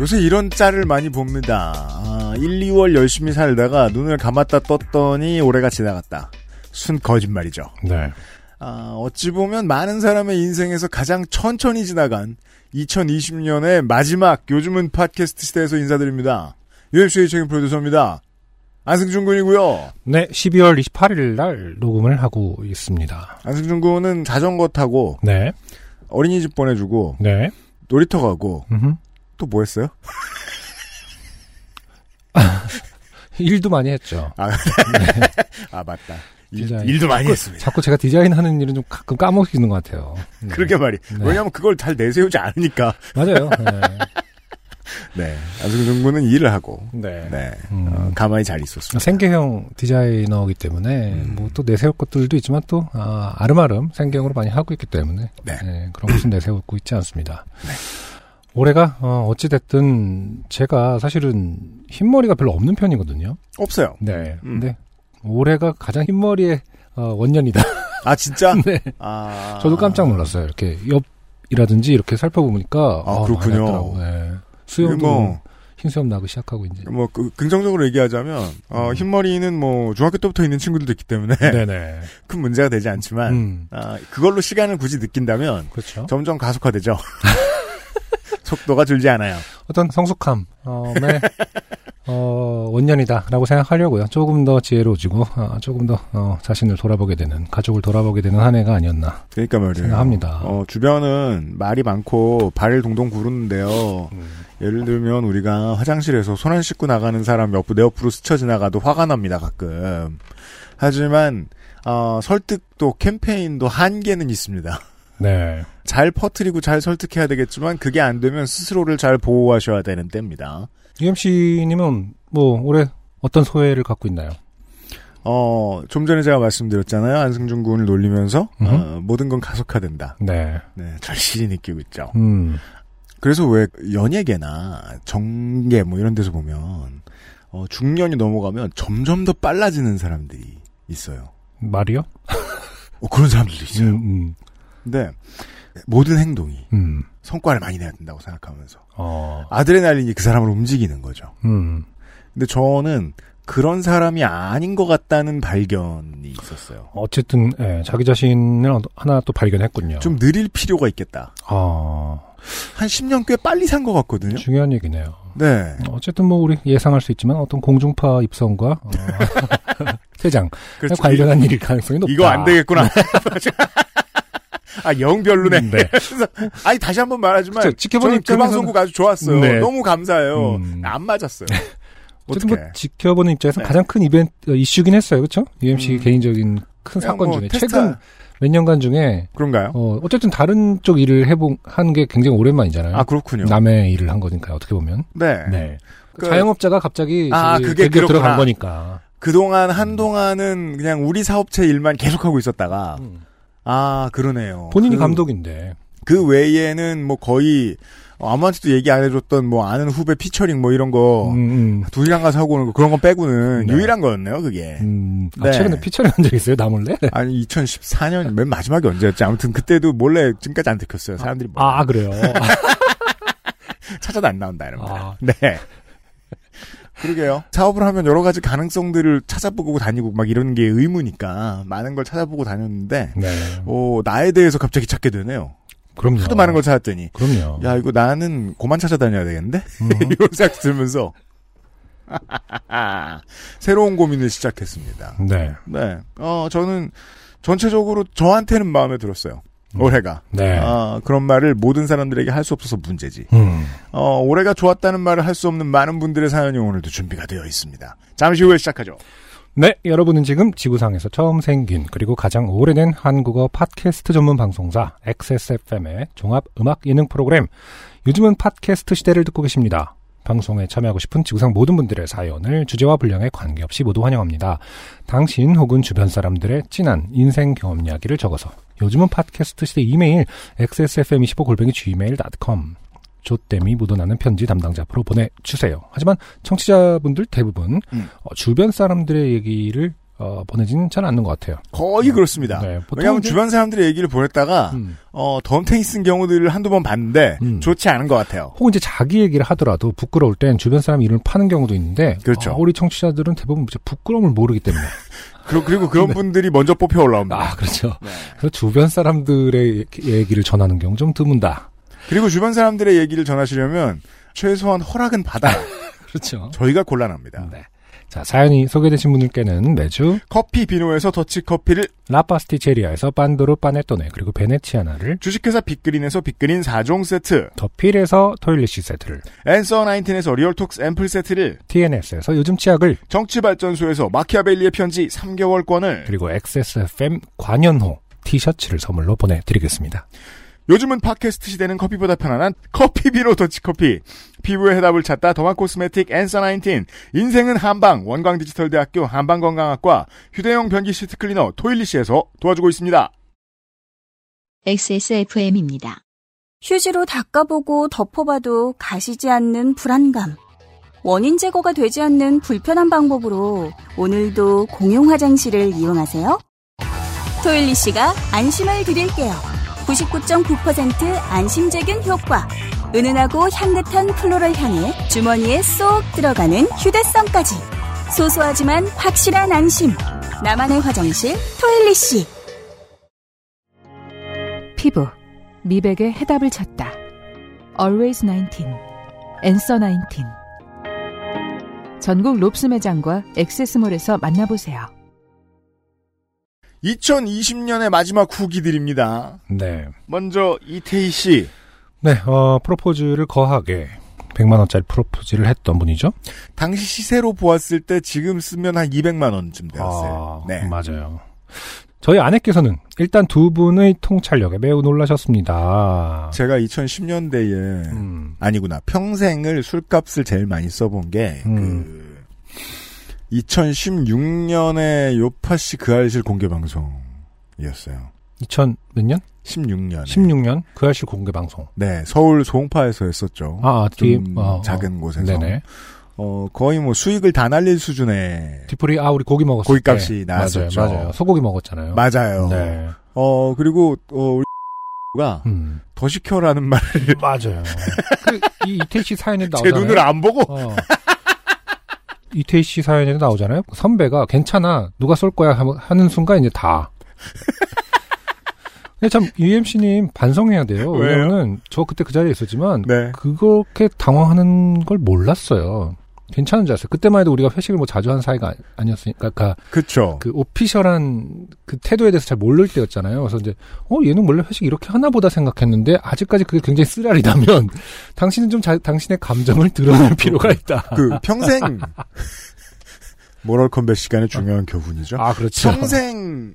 요새 이런 짤을 많이 봅니다. 아, 1, 2월 열심히 살다가 눈을 감았다 떴더니 올해가 지나갔다. 순 거짓말이죠. 네. 아, 어찌 보면 많은 사람의 인생에서 가장 천천히 지나간 2020년의 마지막 요즘은 팟캐스트 시대에서 인사드립니다. UMC의 책임 프로듀서입니다. 안승준 군이고요. 네, 12월 28일 날 녹음을 하고 있습니다. 안승준 군은 자전거 타고 네. 어린이집 보내주고 네. 놀이터 가고 음흠. 또 뭐 했어요? 일도 많이 했죠. 아, 아 맞다. 일, 디자인. 일 도 많이 했습니다. 자꾸 제가 디자인하는 일은 좀 가끔 까먹히는 것 같아요. 네. 그러게 말이. 네. 왜냐하면 그걸 잘 내세우지 않으니까. 맞아요. 네. 네. 안승준 군은 일을 하고. 네. 네. 음. 어, 가만히 잘 있었습니다. 생계형 디자이너이기 때문에 음. 뭐또 내세울 것들도 있지만 또 아, 아름아름 생계형으로 많이 하고 있기 때문에 네. 그런 것은 내세우고 있지 않습니다. 올해가 어, 어찌 됐든 제가 사실은 흰머리가 별로 없는 편이거든요. 없어요. 네. 음. 근데 올해가 가장 흰머리의 어, 원년이다. 아 진짜? 네. 아. 저도 깜짝 놀랐어요. 이렇게 옆이라든지 이렇게 살펴보니까 아, 아, 그렇군요. 네. 수염도 뭐, 흰수염 나기 시작하고 이제. 뭐 그, 긍정적으로 얘기하자면 어, 음. 흰머리는 뭐 중학교 때부터 있는 친구들도 있기 때문에 네네. 큰 문제가 되지 않지만 음. 아, 그걸로 시간을 굳이 느낀다면 그렇죠. 점점 가속화되죠. 속도가 줄지 않아요. 어떤 성숙함, 어, 의 어, 원년이다라고 생각하려고요. 조금 더 지혜로워지고, 어, 조금 더, 어, 자신을 돌아보게 되는, 가족을 돌아보게 되는 한 해가 아니었나. 그러니까 말이에요. 생각합니다. 어, 주변은 말이 많고 발을 동동 구르는데요. 예를 들면 우리가 화장실에서 손 안 씻고 나가는 사람 옆, 내 옆으로 스쳐 지나가도 화가 납니다, 가끔. 하지만, 어, 설득도 캠페인도 한계는 있습니다. 네. 잘 퍼뜨리고 잘 설득해야 되겠지만 그게 안 되면 스스로를 잘 보호하셔야 되는 때입니다. UMC님은, 뭐, 올해 어떤 소회를 갖고 있나요? 어, 좀 전에 제가 말씀드렸잖아요. 안승준 군을 놀리면서 어, 모든 건 가속화된다. 네. 네, 절실히 느끼고 있죠. 음, 그래서 왜 연예계나 정계 뭐 이런 데서 보면 어, 중년이 넘어가면 점점 더 빨라지는 사람들이 있어요. 말이요? 어, 그런 사람들도 있어요. 음, 근데 모든 행동이 음, 성과를 많이 내야 된다고 생각하면서 어, 아드레날린이 그 사람을 움직이는 거죠. 음, 근데 저는 그런 사람이 아닌 것 같다는 발견이 있었어요. 어쨌든, 예, 자기 자신을 하나 또 발견했군요. 좀 느릴 필요가 있겠다. 아, 한 10년 꽤 빨리 산 것 같거든요. 중요한 얘기네요. 네. 어쨌든 뭐 우리 예상할 수 있지만 어떤 공중파 입성과 어, 퇴장 그렇죠. 관련한 일일 가능성이 높다. 이거 안 되겠구나. 아, 영 별로네. 음, 네. 아니 다시 한번 말하지만 그쵸, 지켜보는 그 방송국 아주 좋았어요. 네. 너무 감사해요. 음. 안 맞았어요. 어쨌든 어떻게? 뭐 지켜보는 입장에서 네. 가장 큰 이벤트 어, 이슈긴 했어요, 그렇죠? UMC 음. 개인적인 큰 사건 중에 테스트 최근 몇 년간 중에 그런가요? 어, 어쨌든 다른 쪽 일을 해본 한 게 굉장히 오랜만이잖아요. 아 그렇군요. 남의 일을 한 거니까 어떻게 보면 네. 네. 그- 자영업자가 갑자기 아, 그게. 들어간 거니까. 그동안 한동안은 그냥 우리 사업체 일만 계속하고 있었다가 음. 아 그러네요. 본인이 그, 감독인데. 그 외에는 뭐 거의 아무한테도 얘기 안 해줬던 뭐 아는 후배 피처링 뭐 이런 거 음, 음. 둘이랑 가서 하고 오는 거 그런 거 빼고는 네. 유일한 거였네요 그게. 음, 아, 네. 최근에 피처링 한 적 있어요, 나 몰래? 아니 2014년 맨 마지막이 언제였지? 아무튼 그때도 몰래 지금까지 안 들켰어요. 사람들이 뭐 아, 그래요. 찾아도 안 나온다 이런 거. 아. 네. 그러게요. 사업을 하면 여러 가지 가능성들을 찾아보고 다니고 막 이런 게 의무니까 많은 걸 찾아보고 다녔는데 네. 어, 나에 대해서 갑자기 찾게 되네요. 그럼요. 하도 많은 걸 찾았더니 그럼요. 야 이거 나는 고만 찾아다녀야 되겠는데 음. 이런 생각 들면서 새로운 고민을 시작했습니다. 네. 네, 어 저는 전체적으로 저한테는 마음에 들었어요. 올해가 네. 아, 그런 말을 모든 사람들에게 할 수 없어서 문제지. 음. 어, 올해가 좋았다는 말을 할 수 없는 많은 분들의 사연이 오늘도 준비가 되어 있습니다. 잠시 후에 시작하죠. 네, 여러분은 지금 지구상에서 처음 생긴 그리고 가장 오래된 한국어 팟캐스트 전문 방송사 XSFM의 종합 음악 예능 프로그램 요즘은 팟캐스트 시대를 듣고 계십니다. 방송에 참여하고 싶은 지구상 모든 분들의 사연을 주제와 분량에 관계없이 모두 환영합니다. 당신 혹은 주변 사람들의 진한 인생 경험 이야기를 적어서 요즘은 팟캐스트 시대 이메일 xsfm25골뱅이 gmail.com 조땜이 묻어나는 편지 담당자 앞으로 보내주세요. 하지만 청취자분들 대부분 음. 어, 주변 사람들의 얘기를 어, 보내지는 잘 않는 것 같아요. 거의 그렇습니다. 네, 왜냐하면 이제- 주변 사람들의 얘기를 보냈다가 음. 어, 덤탱이 쓴 경우들을 한두 번 봤는데 음. 좋지 않은 것 같아요. 혹은 이제 자기 얘기를 하더라도 부끄러울 땐 주변 사람 이름을 파는 경우도 있는데 그렇죠. 어, 우리 청취자들은 대부분 이제 부끄러움을 모르기 때문에 그리고, 그리고 그런 분들이 먼저 뽑혀 올라옵니다. 아 그렇죠. 네. 그래서 주변 사람들의 얘기를 전하는 경우 좀 드문다. 그리고 주변 사람들의 얘기를 전하시려면 최소한 허락은 받아 그렇죠. 저희가 곤란합니다. 네. 자 사연이 소개되신 분들께는 매주 커피 비노에서 더치 커피를 라파스티체리아에서 판도르 파네토네 그리고 베네치아나를 주식회사 빅그린에서 빅그린 4종 세트 더필에서 토일리시 세트를 앤서 19에서 리얼톡스 앰플 세트를 TNS에서 요즘 치약을 정치발전소에서 마키아벨리의 편지 3개월권을 그리고 XSFM 관연호 티셔츠를 선물로 보내드리겠습니다. 요즘은 팟캐스트 시대는 커피보다 편안한 커피 비노 더치커피 피부의 해답을 찾다 더마 코스메틱 앤서 19 인생은 한방 원광 디지털대학교 한방건강학과 휴대용 변기 시트 클리너 토일리시에서 도와주고 있습니다. XSFM입니다. 휴지로 닦아보고 덮어봐도 가시지 않는 불안감. 원인 제거가 되지 않는 불편한 방법으로 오늘도 공용 화장실을 이용하세요? 토일리 씨가 안심을 드릴게요. 99.9% 안심제균 효과. 은은하고 향긋한 플로럴 향에 주머니에 쏙 들어가는 휴대성까지. 소소하지만 확실한 안심. 나만의 화장실 토일리 씨. 피부, 미백의 해답을 찾다. Always 19, Answer 19. 전국 롭스 매장과 액세스몰에서 만나보세요. 2020년의 마지막 후기들입니다. 네. 먼저 이태희 씨 네, 어, 프로포즈를 거하게 100만 원짜리 프로포즈를 했던 분이죠. 당시 시세로 보았을 때 지금 쓰면 한 200만 원쯤 되었어요. 아, 네. 맞아요. 저희 아내께서는 일단 두 분의 통찰력에 매우 놀라셨습니다. 제가 2010년대에 음, 아니구나 평생을 술값을 제일 많이 써본 게 음. 그 2016년에 요파시 그 알실 공개 방송이었어요. 2000 몇 년? 16년. 16년 그 알실 공개 방송. 네, 서울 송파에서 했었죠. 아, 아, 좀 어, 작은 어, 곳에서. 네네. 어, 거의 뭐 수익을 다 날릴 수준의 뒤풀이 아 우리 고기 먹었을 고깃값이 때. 나왔었죠. 맞아요, 맞아요. 소고기 먹었잖아요. 맞아요. 네. 어, 그리고 어, 우리 가 음, 더 시켜라는 말을 맞아요. 그, 이 이태희 씨 사연에 제 나오잖아요. 눈을 안 보고 어. 이태희 씨 사연에도 나오잖아요. 선배가 괜찮아 누가 쏠 거야 하는 순간 이제 다. 근데 참 UMC님 반성해야 돼요. 왜냐면은 저 그때 그 자리에 있었지만 네. 그렇게 당황하는 걸 몰랐어요. 괜찮은 줄 알았어요. 그때만 해도 우리가 회식을 뭐 자주 한 사이가 아니었으니까 그러니까 그쵸. 그 오피셜한 그 태도에 대해서 잘 모를 때였잖아요. 그래서 이제 어 얘는 원래 회식 이렇게 하나 보다 생각했는데 아직까지 그게 굉장히 쓰라리다면 당신은 좀 자- 당신의 감정을 드러낼 필요가 있다. 그 평생 moral combat 시간의 중요한 교훈이죠. 아 그렇죠. 평생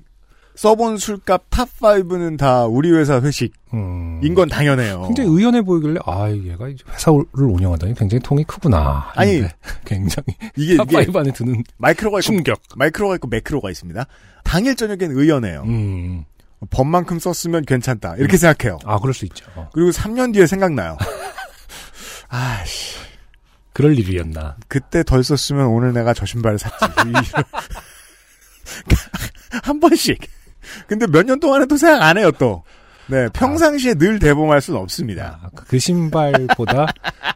써본 술값 top 5는 다 우리 회사 회식인 음. 건 당연해요. 굉장히 의연해 보이길래 아 얘가 회사를 운영하다니 굉장히 통이 크구나. 아니, 굉장히 이게, 이게 top 5 안에 드는 micro가 있고, 충격. micro가 있고 macro가 있습니다. 당일 저녁엔 의연해요. 음. 법만큼 썼으면 괜찮다. 이렇게 생각해요. 아 그럴 수 있죠. 그리고 3년 뒤에 생각나요. 아씨, 그럴 일이었나. 그때 덜 썼으면 오늘 내가 저 신발을 샀지. 한 번씩. 근데 몇 년 동안은 또 생각 안 해요, 또. 네, 평상시에 늘 대봉할 수는 없습니다. 아, 그 신발보다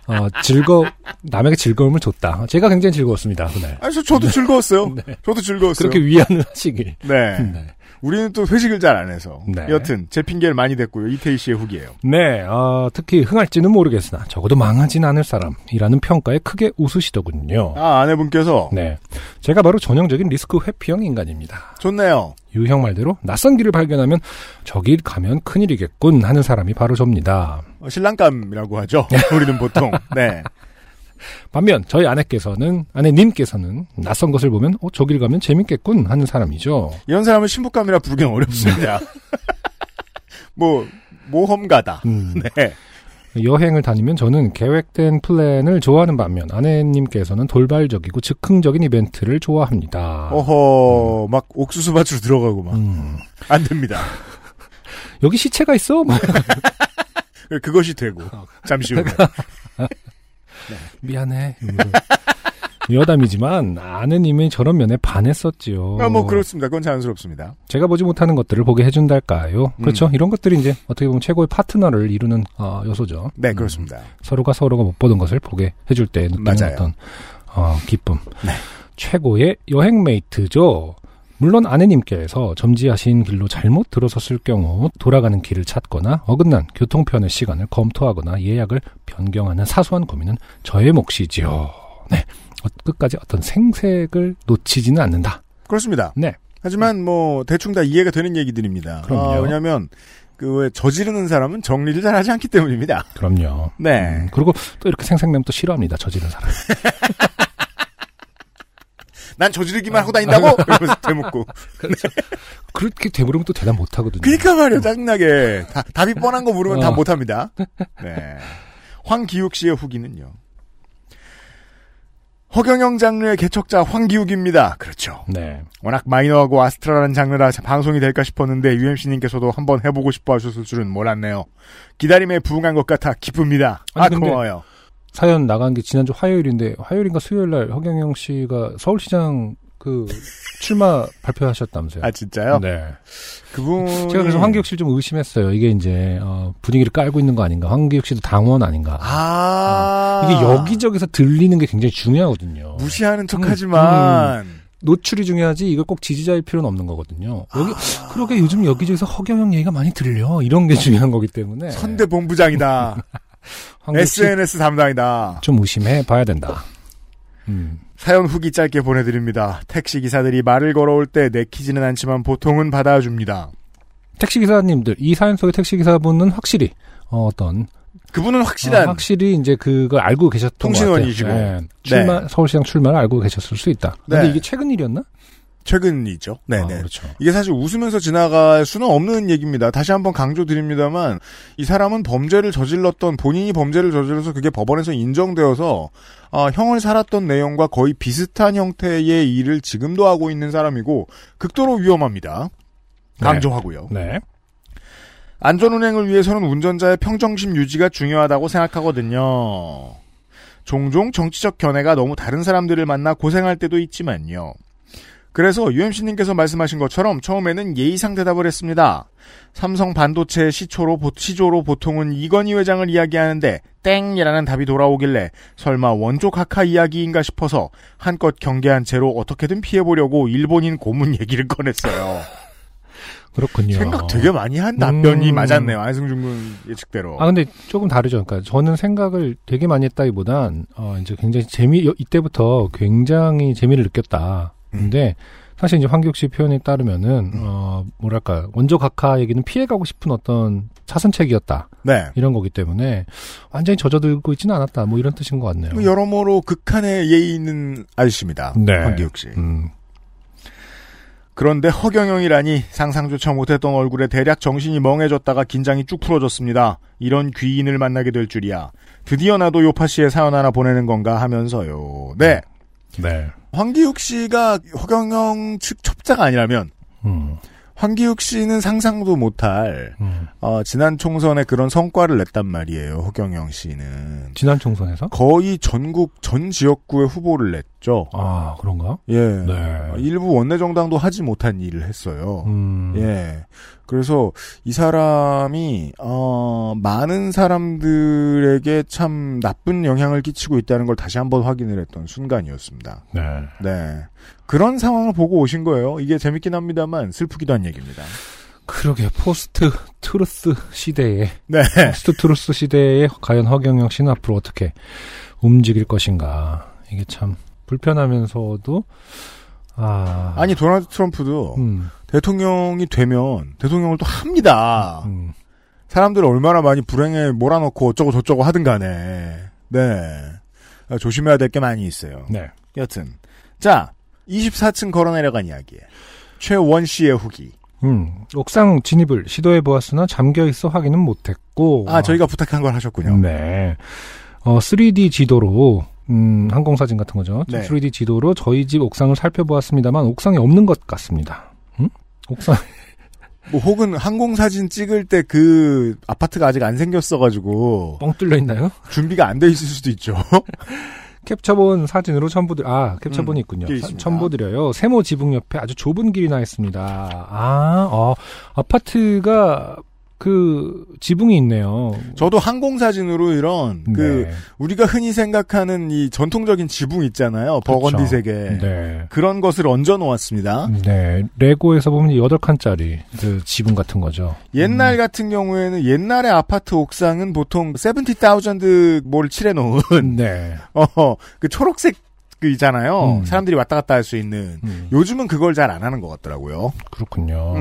어, 즐거 남에게 즐거움을 줬다. 제가 굉장히 즐거웠습니다 그날. 아, 저, 저도 즐거웠어요. 네. 저도 즐거웠어요. 그렇게 위안을 하시길. 네. 네. 우리는 또 회식을 잘 안 해서. 네. 여튼, 제 핑계를 많이 댔고요. 이태희 씨의 후기예요 네, 어, 특히 흥할지는 모르겠으나 적어도 망하진 않을 사람이라는 평가에 크게 웃으시더군요. 아, 아내분께서. 네, 제가 바로 전형적인 리스크 회피형 인간입니다. 좋네요. 유형 말대로 낯선 길을 발견하면 저길 가면 큰일이겠군 하는 사람이 바로 접니다. 어, 신랑감이라고 하죠. 우리는 보통. 네. 반면 저희 아내께서는 아내님께서는 낯선 것을 보면 어 저길 가면 재밌겠군 하는 사람이죠. 이런 사람은 신부감이라 부르기는 어렵습니다. 뭐, 모험가다. 음. 네. 여행을 다니면 저는 계획된 플랜을 좋아하는 반면 아내님께서는 돌발적이고 즉흥적인 이벤트를 좋아합니다. 어허, 막 옥수수 밭으로 들어가고 막. 음. 안 됩니다. 여기 시체가 있어? 막 그것이 되고. 잠시 후에. 미안해. 여담이지만 아내님이 저런 면에 반했었지요. 아, 뭐 그렇습니다. 그건 자연스럽습니다. 제가 보지 못하는 것들을 보게 해준달까요? 음. 그렇죠. 이런 것들이 이제 어떻게 보면 최고의 파트너를 이루는 어, 요소죠. 네, 음, 그렇습니다. 서로가 서로가 못 보던 것을 보게 해줄 때 느끼는. 어떤 어, 기쁨. 네. 최고의 여행 메이트죠. 물론 아내님께서 점지하신 길로 잘못 들어섰을 경우 돌아가는 길을 찾거나 어긋난 교통편의 시간을 검토하거나 예약을 변경하는 사소한 고민은 저의 몫이지요. 네. 어, 끝까지 어떤 생색을 놓치지는 않는다. 그렇습니다. 네. 하지만 뭐 대충 다 이해가 되는 얘기들입니다. 그럼요. 아, 왜냐하면 그왜 저지르는 사람은 정리를 잘하지 않기 때문입니다. 그럼요. 네. 음, 그리고 또 이렇게 생색내면 또 싫어합니다. 저지른 사람. 난 저지르기만 하고 다닌다고 이러면서 대묻고. 그렇게 되물으면 또 대답 못 하거든요. 그러니까 말이야 짜증나게 다, 답이 뻔한 거 물으면 다 어. 못합니다. 네. 황기욱 씨의 후기는요. 허경영 장르의 개척자 황기욱입니다. 그렇죠. 네. 워낙 마이너하고 아스트랄한 장르라 방송이 될까 싶었는데 UMC님께서도 한번 해보고 싶어 하셨을 줄은 몰랐네요. 기다림에 부응한 것 같아 기쁩니다. 아 아니, 근데- 고마워요. 사연 나간 게 지난주 화요일인데 화요일인가 수요일 날 허경영 씨가 서울시장 그 출마 발표하셨다면서요. 아 진짜요? 네. 그분 제가 그래서 황기욱 씨를 좀 의심했어요. 이게 이제 어, 분위기를 깔고 있는 거 아닌가? 황기욱 씨도 당원 아닌가? 아 이게 여기저기서 들리는 게 굉장히 중요하거든요. 무시하는 척하지만 노출이 중요하지 이걸 꼭 지지자일 필요는 없는 거거든요. 여기 아. 그러게 요즘 여기저기서 허경영 얘기가 많이 들려. 이런 게 중요한 거기 때문에 선대 본부장이다. SNS 담당이다. 좀 의심해 봐야 된다. 음. 사연 후기 짧게 보내드립니다. 택시 기사들이 말을 걸어올 때 내키지는 않지만 보통은 받아줍니다. 택시 기사님들 이 사연 속의 택시 기사분은 확실히 어, 어떤 그분은 확실한 어, 확실히 이제 그걸 알고 계셨던 통신원이시고. 것 같아요. 네. 출마 서울시장 출마를 알고 계셨을 수 있다. 근데 네. 이게 최근 일이었나? 최근이죠. 네네. 아, 그렇죠. 이게 사실 웃으면서 지나갈 수는 없는 얘기입니다. 다시 한번 강조드립니다만 이 사람은 범죄를 저질렀던 본인이 범죄를 저질러서 그게 법원에서 인정되어서 아, 형을 살았던 내용과 거의 비슷한 형태의 일을 지금도 하고 있는 사람이고 극도로 위험합니다. 강조하고요. 네. 안전운행을 위해서는 운전자의 평정심 유지가 중요하다고 생각하거든요. 종종 정치적 견해가 너무 다른 사람들을 만나 고생할 때도 있지만요. 그래서 UMC님께서 말씀하신 것처럼 처음에는 예의상 대답을 했습니다. 삼성 반도체 시초로, 보- 시조로 보통은 이건희 회장을 이야기하는데 땡이라는 답이 돌아오길래 설마 원조 카카 이야기인가 싶어서 한껏 경계한 채로 어떻게든 피해보려고 일본인 고문 얘기를 꺼냈어요. 그렇군요. 생각 되게 많이 한 답변이 음. 맞았네요. 안승준 군 예측대로. 아 근데 조금 다르죠. 그러니까 저는 생각을 되게 많이 했다기보단 어 이제 굉장히 재미 여- 이때부터 굉장히 재미를 느꼈다. 근데 사실 이제 황교욱 씨 표현에 따르면은 음. 어 뭐랄까 원조 각하 얘기는 피해가고 싶은 어떤 차선책이었다 네. 이런 거기 때문에 완전히 젖어들고 있지는 않았다. 뭐 이런 뜻인 것 같네요. 뭐 여러모로 극한의 예의 있는 아저씨입니다. 네. 황기욱 씨. 음, 그런데 허경영이라니 상상조차 못했던 얼굴에 대략 정신이 멍해졌다가 긴장이 쭉 풀어졌습니다. 이런 귀인을 만나게 될 줄이야. 드디어 나도 요파 씨의 사연 하나 보내는 건가 하면서요. 네. 네. 황기욱 씨가 허경영 측 첩자가 아니라면 음, 황기욱 씨는 상상도 못할 음. 어, 지난 총선에 그런 성과를 냈단 말이에요. 허경영 씨는 지난 총선에서 거의 전국 전 지역구에 후보를 냈죠. 아 그런가? 예. 네. 일부 원내 정당도 하지 못한 일을 했어요. 음, 예. 그래서 이 사람이 어 많은 사람들에게 참 나쁜 영향을 끼치고 있다는 걸 다시 한번 확인을 했던 순간이었습니다. 네. 네. 그런 상황을 보고 오신 거예요. 이게 재밌긴 합니다만 슬프기도 한 얘기입니다. 그러게 post-truth 시대에 네. post-truth 시대에 과연 허경영 씨는 앞으로 어떻게 움직일 것인가 이게 참 불편하면서도 아 아니 도널드 트럼프도 음, 대통령이 되면 대통령을 또 합니다. 음, 사람들을 얼마나 많이 불행에 몰아넣고 어쩌고 저쩌고 하든 간에. 네. 아, 조심해야 될 게 많이 있어요. 네 여튼. 자, 24층 걸어 내려간 이야기. 최원 씨의 후기. 음, 옥상 진입을 시도해 보았으나 잠겨 있어 확인은 못했고. 아, 저희가 부탁한 걸 하셨군요. 네. 어, 3D 지도로 음, 항공사진 같은 거죠. 네. 3D 지도로 저희 집 옥상을 살펴보았습니다만 옥상이 없는 것 같습니다. 음? 옥상 뭐 혹은 항공사진 찍을 때 그 아파트가 아직 안 생겼어가지고 뻥 뚫려 있나요? 준비가 안 돼 있을 수도 있죠. 캡처본 사진으로 첨부드 아 캡처본이 음, 있군요. 있습니다. 첨부드려요. 세모 지붕 옆에 아주 좁은 길이 나 있습니다. 아, 어, 아파트가 그 지붕이 있네요. 저도 항공사진으로 이런 그 네. 우리가 흔히 생각하는 이 전통적인 지붕 있잖아요. 버건디색의 네. 그런 것을 얹어 놓았습니다. 네. 레고에서 보면 8칸짜리 그 지붕 같은 거죠. 옛날 같은 경우에는 옛날의 아파트 옥상은 보통 70,000뭘 칠해 놓은 네. 어, 그 초록색 그 있잖아요. 음. 사람들이 왔다 갔다 할 수 있는. 음, 요즘은 그걸 잘 안 하는 것 같더라고요. 그렇군요.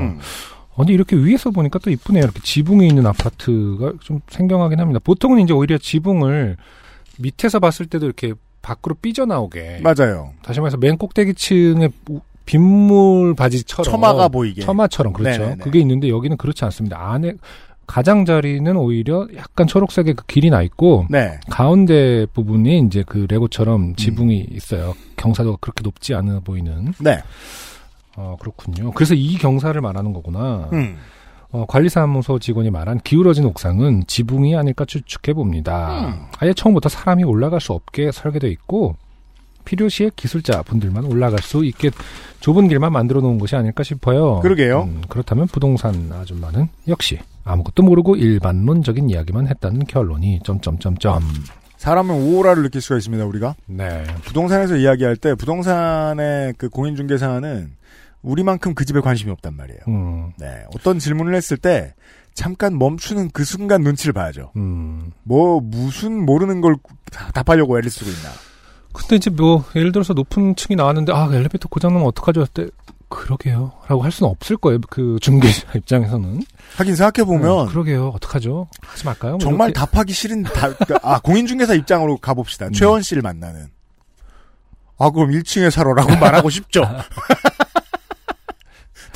음. 아니 이렇게 위에서 보니까 또 이쁘네요. 이렇게 지붕이 있는 아파트가 좀 생경하긴 합니다. 보통은 이제 오히려 지붕을 밑에서 봤을 때도 이렇게 밖으로 삐져나오게 맞아요. 다시 말해서 맨 꼭대기 층에 우- 빗물 바지처럼 처마가 보이게. 처마처럼 그렇죠. 네네네. 그게 있는데 여기는 그렇지 않습니다. 안에 가장자리는 오히려 약간 초록색의 그 길이 나 있고 네. 가운데 부분이 이제 그 레고처럼 지붕이 있어요. 경사도가 그렇게 높지 않아 보이는. 네. 어 그렇군요. 그래서 이 경사를 말하는 거구나. 음. 어, 관리사무소 직원이 말한 기울어진 옥상은 지붕이 아닐까 추측해 봅니다. 음. 아예 처음부터 사람이 올라갈 수 없게 설계되어 있고 필요시에 기술자 분들만 올라갈 수 있게 좁은 길만 만들어 놓은 것이 아닐까 싶어요. 그러게요. 음, 그렇다면 부동산 아줌마는 역시 아무것도 모르고 일반론적인 이야기만 했다는 결론이 점점점점. 사람은 오라를 느낄 수가 있습니다, 우리가. 네. 부동산에서 이야기할 때 부동산의 그 공인중개사는 우리만큼 그 집에 관심이 없단 말이에요. 음, 네. 어떤 질문을 했을 때 잠깐 멈추는 그 순간 눈치를 봐야죠. 음. 뭐 무슨 모르는 걸 다- 답하려고 애를 쓰고 있나. 근데 이제 뭐 예를 들어서 높은 층이 나왔는데 아 엘리베이터 고장나면 어떡하죠? 할때 그러게요. 라고 할 수는 없을 거예요. 그 중개자 입장에서는. 하긴 생각해 보면 어, 그러게요. 어떡하죠? 하지 말까요? 뭐 정말 이렇게. 답하기 싫은 다, 그러니까, 아 공인중개사 입장으로 가봅시다. 음. 최원 씨를 만나는. 아 그럼 1층에 살아라고 말하고 싶죠.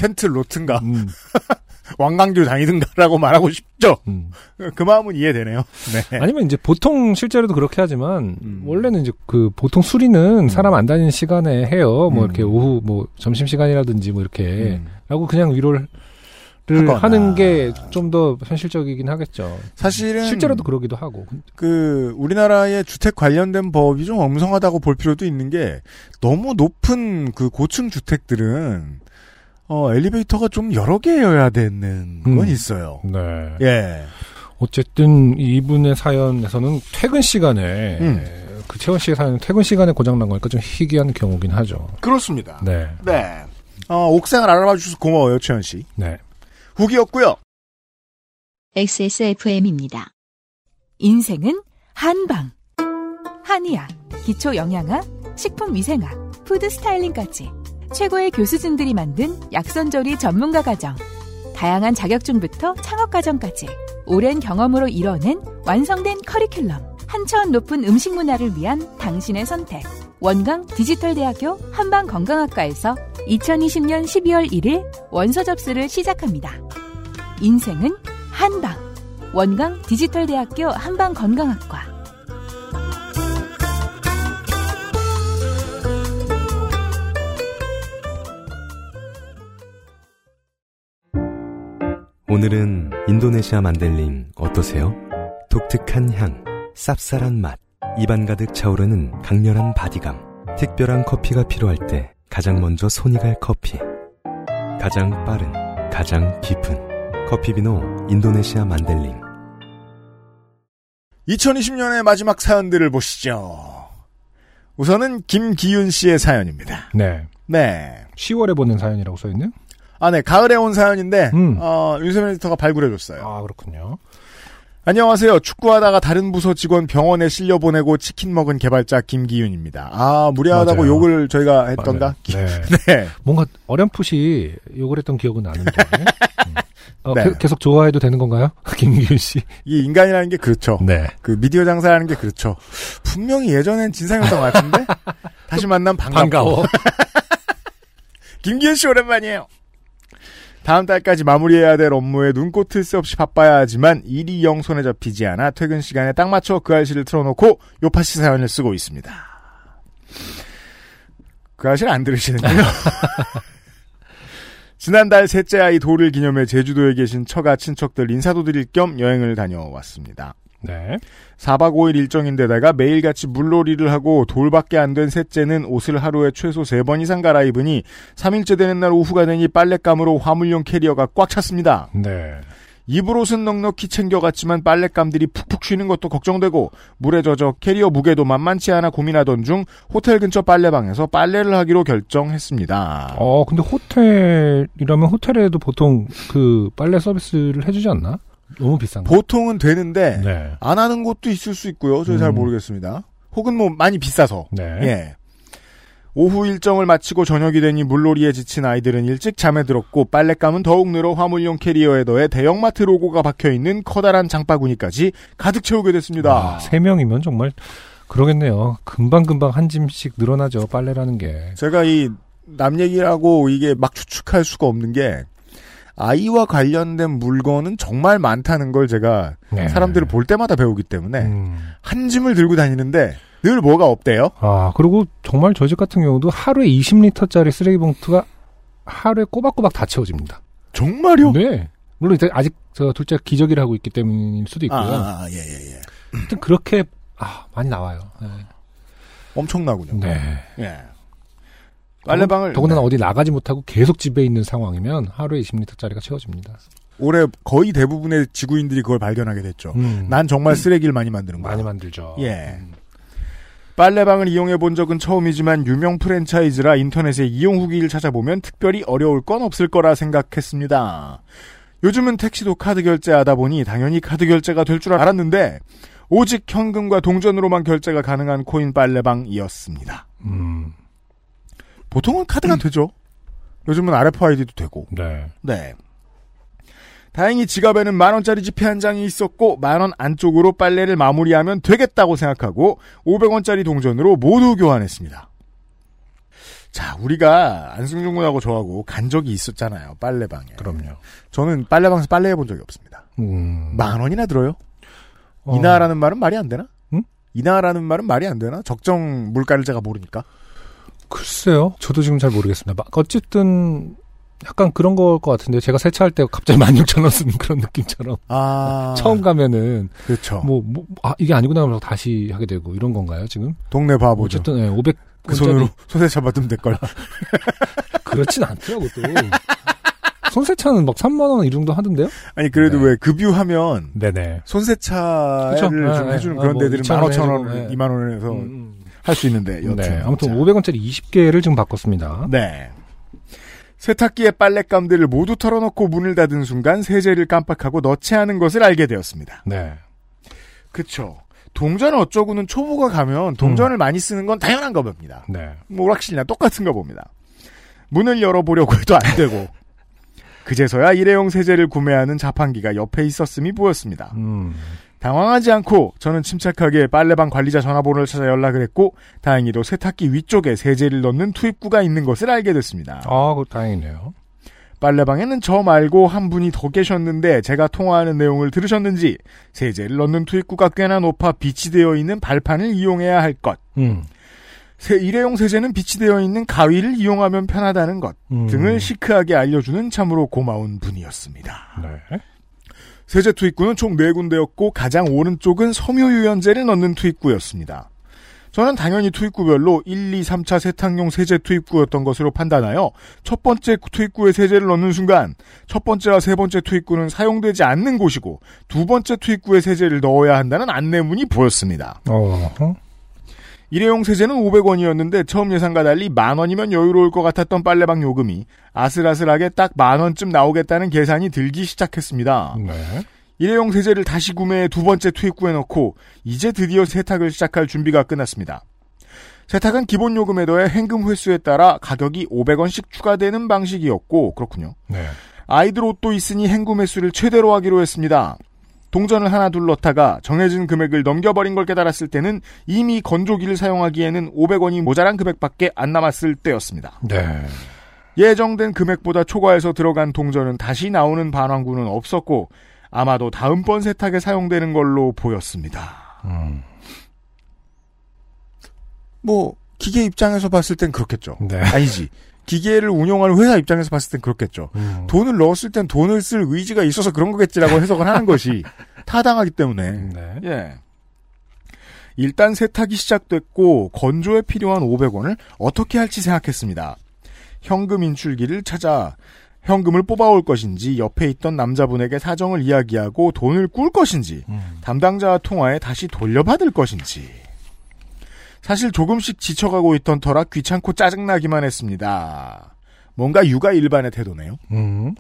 텐트 로튼가 음, 왕강교 다니든가라고 말하고 싶죠. 음. 그 마음은 이해되네요. 네. 아니면 이제 보통 실제로도 그렇게 하지만 음. 원래는 이제 그 보통 수리는 사람 안 다니는 시간에 해요. 뭐 음. 이렇게 오후 뭐 점심 시간이라든지 뭐 이렇게 음. 라고 그냥 위로를 하거나. 하는 게 좀 더 현실적이긴 하겠죠. 사실은 실제로도 그러기도 하고. 그 우리나라의 주택 관련된 법이 좀 엄성하다고 볼 필요도 있는 게 너무 높은 그 고층 주택들은 어 엘리베이터가 좀 여러 개여야 되는 건 음. 있어요. 네. 예. 어쨌든 이분의 사연에서는 퇴근 시간에 음. 그 채원 씨의 사연은 퇴근 시간에 고장 난 거니까 좀 희귀한 경우긴 하죠. 그렇습니다. 네. 네. 어, 옥상을 알아봐 주셔서 고마워요, 최현 씨. 네. 후기였고요. XSFM입니다. 인생은 한방. 한의학, 기초 영양학, 식품 위생학, food styling까지 최고의 교수진들이 만든 약선조리 전문가 과정. 다양한 자격증부터 창업 과정까지 오랜 경험으로 이뤄낸 완성된 커리큘럼. 한 차원 높은 음식 문화를 위한 당신의 선택. 원광 디지털대학교 한방건강학과에서 2020년 12월 1일 원서 접수를 시작합니다. 인생은 한방. 원광 디지털대학교 한방건강학과. 오늘은 인도네시아 만델링 어떠세요? 독특한 향, 쌉쌀한 맛, 입안 가득 차오르는 강렬한 바디감. 특별한 커피가 필요할 때 가장 먼저 손이 갈 커피. 가장 빠른, 가장 깊은 커피비노 인도네시아 만델링. 2020년의 마지막 사연들을 보시죠. 우선은 김기윤 씨의 사연입니다. 네. 네. 10월에 보낸 사연이라고 써 있네요. 아, 네. 가을에 온 사연인데, 음. 어, 윤세민 에디터가 발굴해줬어요. 아, 그렇군요. 안녕하세요. 축구하다가 다른 부서 직원 병원에 실려 보내고 치킨 먹은 개발자 김기윤입니다. 아, 무례하다고 맞아요. 욕을 저희가 했던가? 네. 네. 뭔가 어렴풋이 욕을 했던 기억은 나는데. 음. 어, 네. 게- 계속 좋아해도 되는 건가요? 김기윤 씨. 이 인간이라는 게 그렇죠. 네. 그 미디어 장사라는 게 그렇죠. 분명히 예전엔 진상이었던 것 같은데 다시 만남 반갑고. 반가워. 김기현 씨 오랜만이에요. 다음 달까지 마무리해야 될 업무에 눈꽃 틀새 없이 바빠야 하지만 일이 영 손에 잡히지 않아 퇴근 시간에 딱 맞춰 그 알씨를 틀어놓고 요파시 사연을 쓰고 있습니다. 그 알씨를 안 들으시는군요. 지난달 셋째 아이 돌을 기념해 제주도에 계신 처가 친척들 인사도 드릴 겸 여행을 다녀왔습니다. 네. 4박 5일 일정인데다가 매일같이 물놀이를 하고 돌밖에 안 된 셋째는 옷을 하루에 최소 3번 이상 갈아입으니 3일째 되는 날 오후가 되니 빨랫감으로 화물용 캐리어가 꽉 찼습니다. 네. 입을 옷은 넉넉히 챙겨갔지만 빨랫감들이 푹푹 쉬는 것도 걱정되고 물에 젖어 캐리어 무게도 만만치 않아 고민하던 중 호텔 근처 빨래방에서 빨래를 하기로 결정했습니다. 어, 근데 호텔이라면 호텔에도 보통 그 빨래 서비스를 해주지 않나? 너무 비싼 거. 보통은 되는데 네. 안 하는 곳도 있을 수 있고요. 저는 잘 음. 모르겠습니다. 혹은 뭐 많이 비싸서. 네. 예. 오후 일정을 마치고 저녁이 되니 물놀이에 지친 아이들은 일찍 잠에 들었고 빨랫감은 더욱 늘어 화물용 캐리어에 더해 대형마트 로고가 박혀있는 커다란 장바구니까지 가득 채우게 됐습니다. 아, 세 명이면 정말 그러겠네요. 금방금방 한 짐씩 늘어나죠. 빨래라는 게. 제가 이 남 얘기라고 이게 막 추측할 수가 없는 게 아이와 관련된 물건은 정말 많다는 걸 제가 네. 사람들을 볼 때마다 배우기 때문에 음. 한 짐을 들고 다니는데 늘 뭐가 없대요. 아, 그리고 정말 저희 집 같은 경우도 하루에 20리터짜리 쓰레기 봉투가 하루에 꼬박꼬박 다 채워집니다. 정말요? 네. 물론 이제 아직 저 둘째 기저귀를 하고 있기 때문일 수도 있고요. 아, 예, 예, 예. 하여튼 그렇게 아, 많이 나와요. 네. 엄청나군요. 네. 예. 빨래방을 더군다나 네. 어디 나가지 못하고 계속 집에 있는 상황이면 하루에 20리터짜리가 채워집니다. 올해 거의 대부분의 지구인들이 그걸 발견하게 됐죠. 음. 난 정말 쓰레기를 많이 만드는 거야. 많이 만들죠. 예. 음. 빨래방을 이용해 본 적은 처음이지만 유명 프랜차이즈라 인터넷에 이용 후기를 찾아보면 특별히 어려울 건 없을 거라 생각했습니다. 요즘은 택시도 카드 결제하다 보니 당연히 카드 결제가 될 줄 알았는데 오직 현금과 동전으로만 결제가 가능한 코인 빨래방이었습니다. 음. 보통은 카드가 되죠. 요즘은 RFID도 되고. 네. 네. 다행히 지갑에는 만 원짜리 지폐 한 장이 있었고 만원 안쪽으로 빨래를 마무리하면 되겠다고 생각하고 500원짜리 동전으로 모두 교환했습니다. 자, 우리가 안승준 군하고 저하고 간 적이 있었잖아요. 빨래방에. 그럼요. 저는 빨래방에서 빨래 해 본 적이 없습니다. 음. 만 원이나 들어요? 어. 이나라는 말은 말이 안 되나? 응? 이나라는 말은 말이 안 되나? 적정 물가를 제가 모르니까. 글쎄요. 저도 지금 잘 모르겠습니다. 막 어쨌든 약간 그런 걸 것 같은데 제가 세차할 때 갑자기 16,000원 쓰는 그런 느낌처럼 아. 처음 가면은 그렇죠. 뭐, 뭐, 아, 이게 아니구나 하면서 다시 하게 되고 이런 건가요, 지금? 동네 바보죠. 어쨌든, 예, 500. 그 손으로 손세차 받으면 될 걸. 그렇진 않더라고, 또. 손세차는 막 3만 원 이 정도 하던데요? 아니, 그래도 네. 왜 급유하면 네네. 손세차를 그쵸? 좀 네, 해주는 네. 그런 아, 뭐 데들은 2,000원 15,000원, 해주고, 네. 2만 원에서 할 수 있는데, 여튼. 네. 아무튼 자. 500원짜리 20개를 지금 바꿨습니다. 네. 세탁기에 빨랫감들을 모두 털어놓고 문을 닫은 순간 세제를 깜빡하고 넣지 않은 것을 알게 되었습니다. 네. 그쵸. 동전 어쩌고는 초보가 가면 동전을 많이 쓰는 건 당연한 거 봅니다. 네. 뭐 오락실이나 똑같은 거 봅니다. 문을 열어보려고 해도 안 되고 그제서야 일회용 세제를 구매하는 자판기가 옆에 있었음이 보였습니다. 음. 당황하지 않고 저는 침착하게 빨래방 관리자 전화번호를 찾아 연락을 했고 다행히도 세탁기 위쪽에 세제를 넣는 투입구가 있는 것을 알게 됐습니다. 아, 그 다행이네요. 빨래방에는 저 말고 한 분이 더 계셨는데 제가 통화하는 내용을 들으셨는지 세제를 넣는 투입구가 꽤나 높아 비치되어 있는 발판을 이용해야 할 것. 음. 세- 일회용 세제는 비치되어 있는 가위를 이용하면 편하다는 것 음. 등을 시크하게 알려주는 참으로 고마운 분이었습니다. 네. 세제 투입구는 총 4군데였고 가장 오른쪽은 섬유유연제를 넣는 투입구였습니다. 저는 당연히 투입구별로 1, 2, 3차 세탁용 세제 투입구였던 것으로 판단하여 첫 번째 투입구에 세제를 넣는 순간 첫 번째와 세 번째 투입구는 사용되지 않는 곳이고 두 번째 투입구에 세제를 넣어야 한다는 안내문이 보였습니다. 어, 일회용 세제는 500원이었는데 처음 예상과 달리 만 원이면 여유로울 것 같았던 빨래방 요금이 아슬아슬하게 딱 만 원쯤 나오겠다는 계산이 들기 시작했습니다. 네. 일회용 세제를 다시 구매해 두 번째 투입구에 넣고 이제 드디어 세탁을 시작할 준비가 끝났습니다. 세탁은 기본 요금에 더해 현금 횟수에 따라 가격이 500원씩 추가되는 방식이었고 그렇군요. 네. 아이들 옷도 있으니 현금 횟수를 최대로 하기로 했습니다. 동전을 하나 둘 넣다가 정해진 금액을 넘겨버린 걸 깨달았을 때는 이미 건조기를 사용하기에는 500원이 모자란 금액밖에 안 남았을 때였습니다. 네. 예정된 금액보다 초과해서 들어간 동전은 다시 나오는 반환구는 없었고 아마도 다음번 세탁에 사용되는 걸로 보였습니다. 음. 뭐 기계 입장에서 봤을 땐 그렇겠죠. 네. 아니지. 기계를 운용하는 회사 입장에서 봤을 땐 그렇겠죠. 음. 돈을 넣었을 땐 돈을 쓸 의지가 있어서 그런 거겠지라고 해석을 하는 것이 타당하기 때문에. 네. 예. 일단 세탁이 시작됐고 건조에 필요한 500원을 어떻게 할지 생각했습니다. 현금 인출기를 찾아 현금을 뽑아올 것인지 옆에 있던 남자분에게 사정을 이야기하고 돈을 꿀 것인지 음. 담당자와 통화해 다시 돌려받을 것인지. 사실 조금씩 지쳐가고 있던 터라 귀찮고 짜증나기만 했습니다. 뭔가 육아 일반의 태도네요. 음.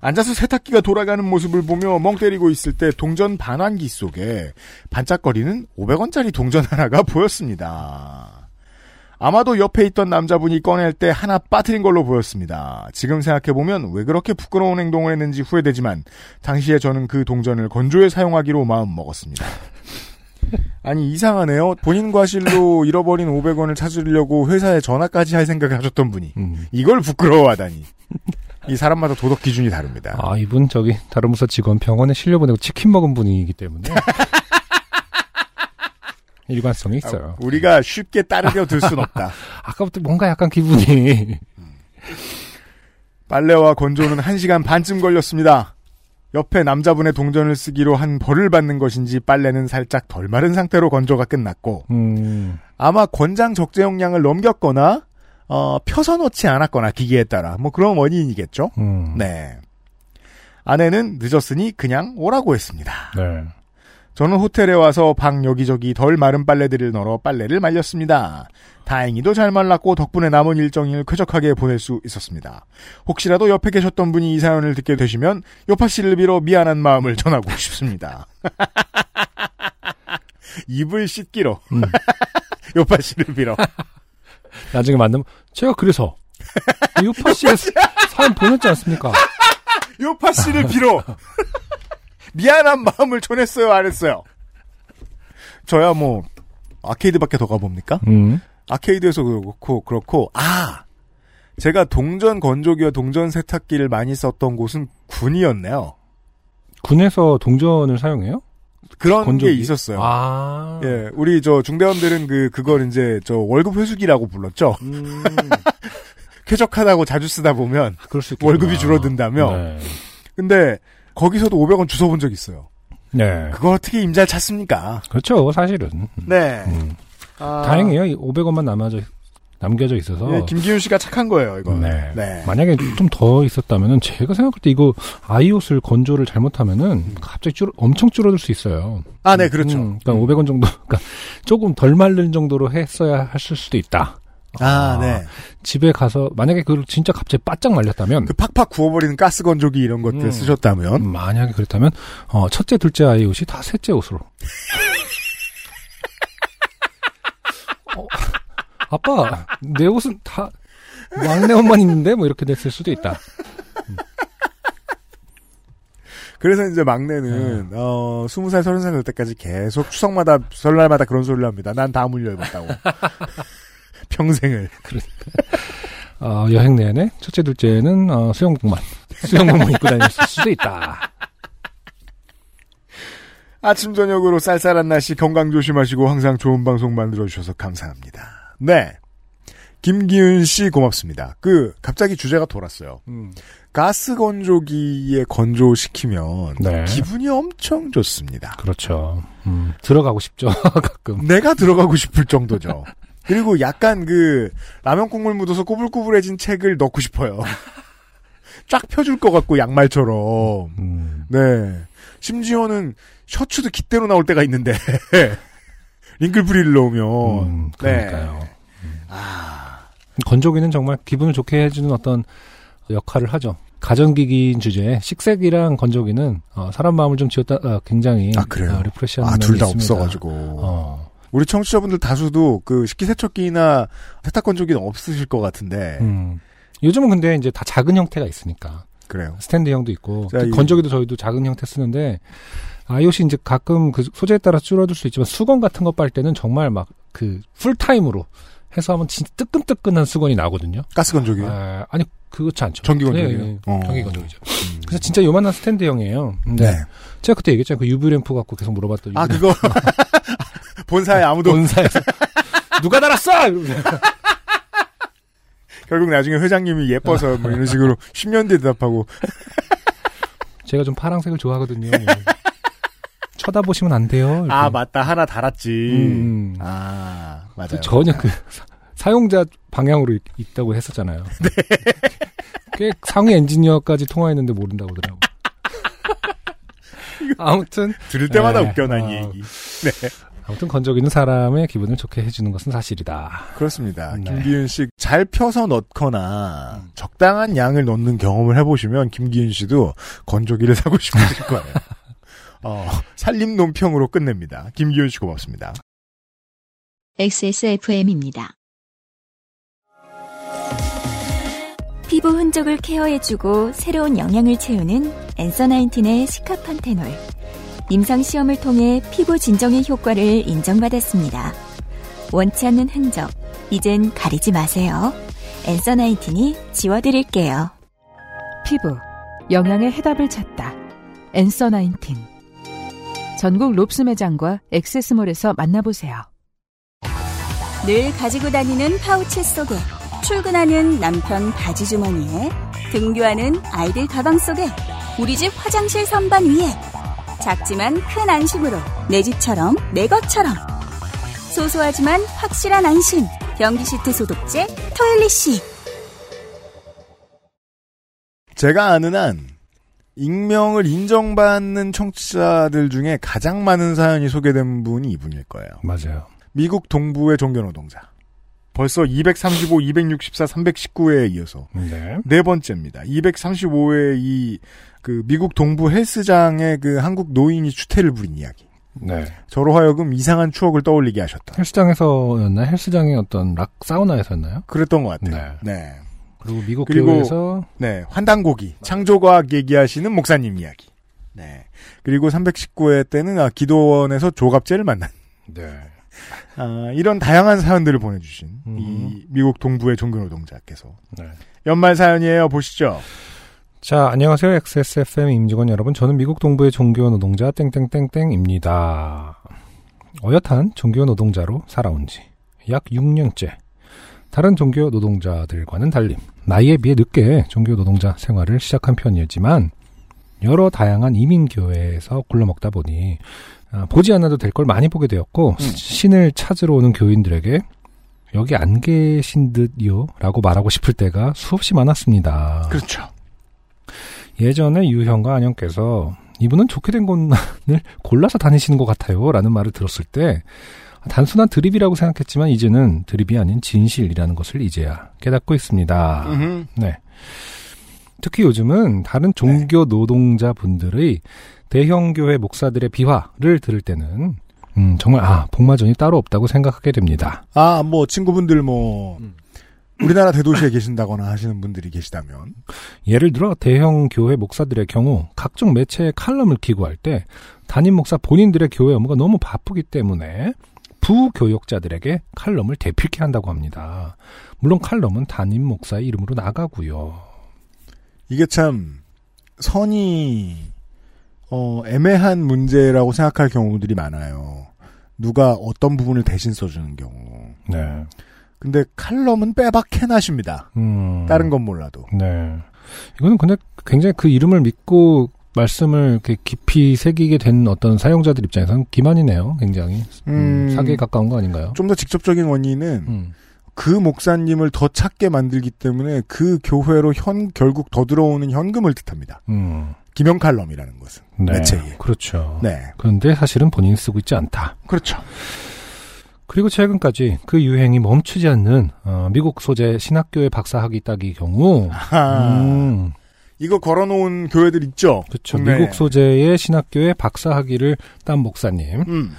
앉아서 세탁기가 돌아가는 모습을 보며 멍 때리고 있을 때 동전 반환기 속에 반짝거리는 500원짜리 동전 하나가 보였습니다. 아마도 옆에 있던 남자분이 꺼낼 때 하나 빠뜨린 걸로 보였습니다. 지금 생각해보면 왜 그렇게 부끄러운 행동을 했는지 후회되지만 당시에 저는 그 동전을 건조에 사용하기로 마음먹었습니다. 아니 이상하네요. 본인 과실로 잃어버린 500원을 찾으려고 회사에 전화까지 할 생각을 하셨던 분이 음. 이걸 부끄러워하다니. 이 사람마다 도덕 기준이 다릅니다. 아, 이분 저기 다른 부서 직원 병원에 실려보내고 치킨 먹은 분이기 때문에 일관성이 있어요. 우리가 쉽게 따르려 들 순 없다. 아까부터 뭔가 약간 기분이 빨래와 건조는 1시간 반쯤 걸렸습니다. 옆에 남자분의 동전을 쓰기로 한 벌을 받는 것인지 빨래는 살짝 덜 마른 상태로 건조가 끝났고 음, 아마 권장 적재 용량을 넘겼거나 어, 펴서 넣지 않았거나 기계에 따라 뭐 그런 원인이겠죠. 음. 네. 아내는 늦었으니 그냥 오라고 했습니다. 네. 저는 호텔에 와서 방 여기저기 덜 마른 빨래들을 널어 빨래를 말렸습니다. 다행히도 잘 말랐고 덕분에 남은 일정을 쾌적하게 보낼 수 있었습니다. 혹시라도 옆에 계셨던 분이 이 사연을 듣게 되시면 요파 씨를 빌어 미안한 마음을 전하고 싶습니다. 입을 씻기로 음. 요파 씨를 빌어 나중에 만나면 제가 그래서 유파 씨가 사연 보냈지 않습니까? 요파 씨를 빌어 미안한 마음을 전했어요 안 했어요? 저야 뭐 아케이드밖에 더 가봅니까? 음. 아케이드에서 그렇고 그렇고 아 제가 동전 건조기와 동전 세탁기를 많이 썼던 곳은 군이었네요. 군에서 동전을 사용해요? 그런 건조기? 게 있었어요. 아. 예, 우리 저 중대원들은 그 그걸 이제 저 월급 회수기라고 불렀죠. 음, 쾌적하다고 자주 쓰다 보면 그럴 수 있겠구나. 월급이 줄어든다며. 네. 근데 거기서도 500원 주워본 적 있어요. 네. 그거 어떻게 임잘 찾습니까? 그렇죠, 사실은. 네. 음. 아, 다행이에요. 이 500원만 남아져, 남겨져 있어서. 예, 김기훈 씨가 착한 거예요, 이거. 네. 네. 만약에 좀 더 있었다면은 제가 생각할 때 이거 아이옷을 건조를 잘못하면은 갑자기 줄 엄청 줄어들 수 있어요. 아, 네, 그렇죠. 음, 그러니까 500원 정도, 그러니까 조금 덜 마른 정도로 했어야 했을 수도 있다. 아, 네. 집에 가서 만약에 그걸 진짜 갑자기 바짝 말렸다면 그 팍팍 구워버리는 가스 건조기 이런 것들 음. 쓰셨다면 만약에 그렇다면 어, 첫째, 둘째 아이 옷이 다 셋째 옷으로. 어, 아빠, 내 옷은 다 막내 옷만 있는데 뭐 이렇게 됐을 수도 있다. 그래서 이제 막내는 어 20살 30살 될 때까지 계속 추석마다 설날마다 그런 소리를 합니다. 난 다 물려 입었다고. 평생을. 어, 여행 내내 첫째, 둘째는 어, 수영복만 수영복만 입고 다녔을 수도 있다. 아침 저녁으로 쌀쌀한 날씨 건강 조심하시고 항상 좋은 방송 만들어 주셔서 감사합니다. 네. 김기은 씨 고맙습니다. 그 갑자기 주제가 돌았어요. 가스 건조기에 건조시키면 네. 기분이 엄청 좋습니다. 그렇죠. 음, 들어가고 싶죠 가끔. 내가 들어가고 싶을 정도죠. 그리고 약간 그 라면 국물 묻어서 꾸불꾸불해진 책을 넣고 싶어요. 쫙 펴줄 것 같고 양말처럼. 음, 네. 심지어는 셔츠도 깃대로 나올 때가 있는데 링클프리를 넣으면 음, 그러니까요. 네. 아, 건조기는 정말 기분을 좋게 해주는 어떤 역할을 하죠. 가전기기인 주제에 식색이랑 건조기는 어, 사람 마음을 좀 지었다 어, 굉장히 아, 그래요? 어, 리프레시하는 아, 둘 다. 없어가지고. 어, 우리 청취자분들 다수도 그 식기세척기나 세탁건조기는 없으실 것 같은데. 음. 요즘은 근데 이제 다 작은 형태가 있으니까 그래요. 스탠드형도 있고 자, 이- 건조기도 저희도 작은 형태 쓰는데 아이옷이 이제 가끔 그 소재에 따라 줄어들 수 있지만 수건 같은 거 빨 때는 정말 막 그 풀타임으로 해서 하면 진짜 뜨끈뜨끈한 수건이 나거든요. 가스 건조기요? 아, 아니 그렇지 않죠. 전기 건조기요? 네, 네. 어. 전기 건조기죠. 음. 그래서 진짜 요만한 스탠드형이에요. 네. 제가 그때 얘기했잖아요. 그 UV 램프 갖고 계속 물어봤더니 아 그거 본사에 아무도 본사에서 누가 달았어? 결국 나중에 회장님이 예뻐서 뭐 이런 식으로 10년 뒤에 대답하고 제가 좀 파란색을 좋아하거든요. 쳐다보시면 안 돼요. 이렇게. 아 맞다 하나 달았지. 음. 아 맞아요. 그 전혀 그 사- 사용자 방향으로 있, 있다고 했었잖아요. 네. 꽤 상위 엔지니어까지 통화했는데 모른다고 하더라고. 아무튼 들을 때마다 네. 웃겨 난 어. 이 얘기. 아무튼 건조기는 사람의 기분을 좋게 해주는 것은 사실이다. 그렇습니다. 네. 김기윤 씨 잘 펴서 넣거나 적당한 양을 넣는 경험을 해보시면 김기윤 씨도 건조기를 사고 싶으실 거예요. 어, 살림 논평으로 끝냅니다. 김기윤 씨 고맙습니다. XSFM입니다. 피부 흔적을 케어해주고 새로운 영양을 채우는 엔서 나인틴의 시카판테놀. 임상 시험을 통해 피부 진정의 효과를 인정받았습니다. 원치 않는 흔적, 이젠 가리지 마세요. 엔서 나인틴이 지워드릴게요. 피부 영양의 해답을 찾다. 엔서 나인틴. 전국 롭스 매장과 액세스몰에서 만나보세요. 늘 가지고 다니는 파우치 속에, 출근하는 남편 바지 주머니에, 등교하는 아이들 가방 속에, 우리 집 화장실 선반 위에, 작지만 큰 안심으로 내 집처럼 내 것처럼 소소하지만 확실한 안심 변기 시트 소독제 토일리시 제가 아는 한 익명을 인정받는 청취자들 중에 가장 많은 사연이 소개된 분이 이분일 거예요. 맞아요. 미국 동부의 종교노동자. 벌써 235, 264, 319회에 이어서 네. 네 번째입니다. 235회 이, 그, 미국 동부 헬스장에 그 한국 노인이 추태를 부린 이야기. 네. 저로 하여금 이상한 추억을 떠올리게 하셨다. 헬스장에서였나? 헬스장의 어떤 락 사우나에서였나요? 그랬던 것 같아요. 네. 네. 그리고 미국 그리고- 교회에서 네. 환단고기. 창조과학 얘기하시는 목사님 이야기. 네. 그리고 319회 때는 아, 기도원에서 조갑제를 만난. 네. 아, 이런 다양한 사연들을 보내주신 음. 이 미국 동부의 종교노동자께서 네. 연말 사연이에요. 보시죠. 자, 안녕하세요. XSFM 임직원 여러분. 저는 미국 동부의 종교 노동자 땡땡땡땡입니다. 어엿한 종교 노동자로 살아온 지 약 6년째. 다른 종교 노동자들과는 달리 나이에 비해 늦게 종교 노동자 생활을 시작한 편이었지만 여러 다양한 이민교회에서 굴러먹다 보니 아, 보지 않아도 될 걸 많이 보게 되었고 음. 신을 찾으러 오는 교인들에게 여기 안 계신 듯요 라고 말하고 싶을 때가 수없이 많았습니다. 그렇죠. 예전에 유형과 안영께서 이분은 좋게 된 곳을 골라서 다니시는 것 같아요. 라는 말을 들었을 때 단순한 드립이라고 생각했지만 이제는 드립이 아닌 진실이라는 것을 이제야 깨닫고 있습니다. 네. 특히 요즘은 다른 종교 노동자 분들의 대형 교회 목사들의 비화를 들을 때는 음, 정말 아 복마전이 따로 없다고 생각하게 됩니다. 아, 뭐, 친구분들 뭐, 음. 우리나라 대도시에 계신다거나 하시는 분들이 계시다면, 예를 들어 대형 교회 목사들의 경우 각종 매체에 칼럼을 기고할 때 담임 목사 본인들의 교회 업무가 너무 바쁘기 때문에 부교역자들에게 칼럼을 대필케 한다고 합니다. 물론 칼럼은 담임 목사의 이름으로 나가고요. 이게 참, 선이, 어, 애매한 문제라고 생각할 경우들이 많아요. 누가 어떤 부분을 대신 써주는 경우. 네. 근데 칼럼은 빼박 해나십니다. 음. 다른 건 몰라도. 네. 이거는 근데 굉장히 그 이름을 믿고 말씀을 이렇게 깊이 새기게 된 어떤 사용자들 입장에서는 기만이네요. 굉장히. 음, 음. 사기에 가까운 거 아닌가요? 좀 더 직접적인 원인은 음. 그 목사님을 더 찾게 만들기 때문에 그 교회로 현, 결국 더 들어오는 현금을 뜻합니다. 음. 김영 칼럼이라는 것은. 네. 매체에. 그렇죠. 네. 그런데 사실은 본인이 쓰고 있지 않다. 그렇죠. 그리고 최근까지 그 유행이 멈추지 않는 어, 미국 소재 신학교의 박사학위 따기 경우 아하. 음, 이거 걸어놓은 교회들 있죠? 그렇죠. 국내에. 미국 소재의 신학교의 박사학위를 딴 목사님 음.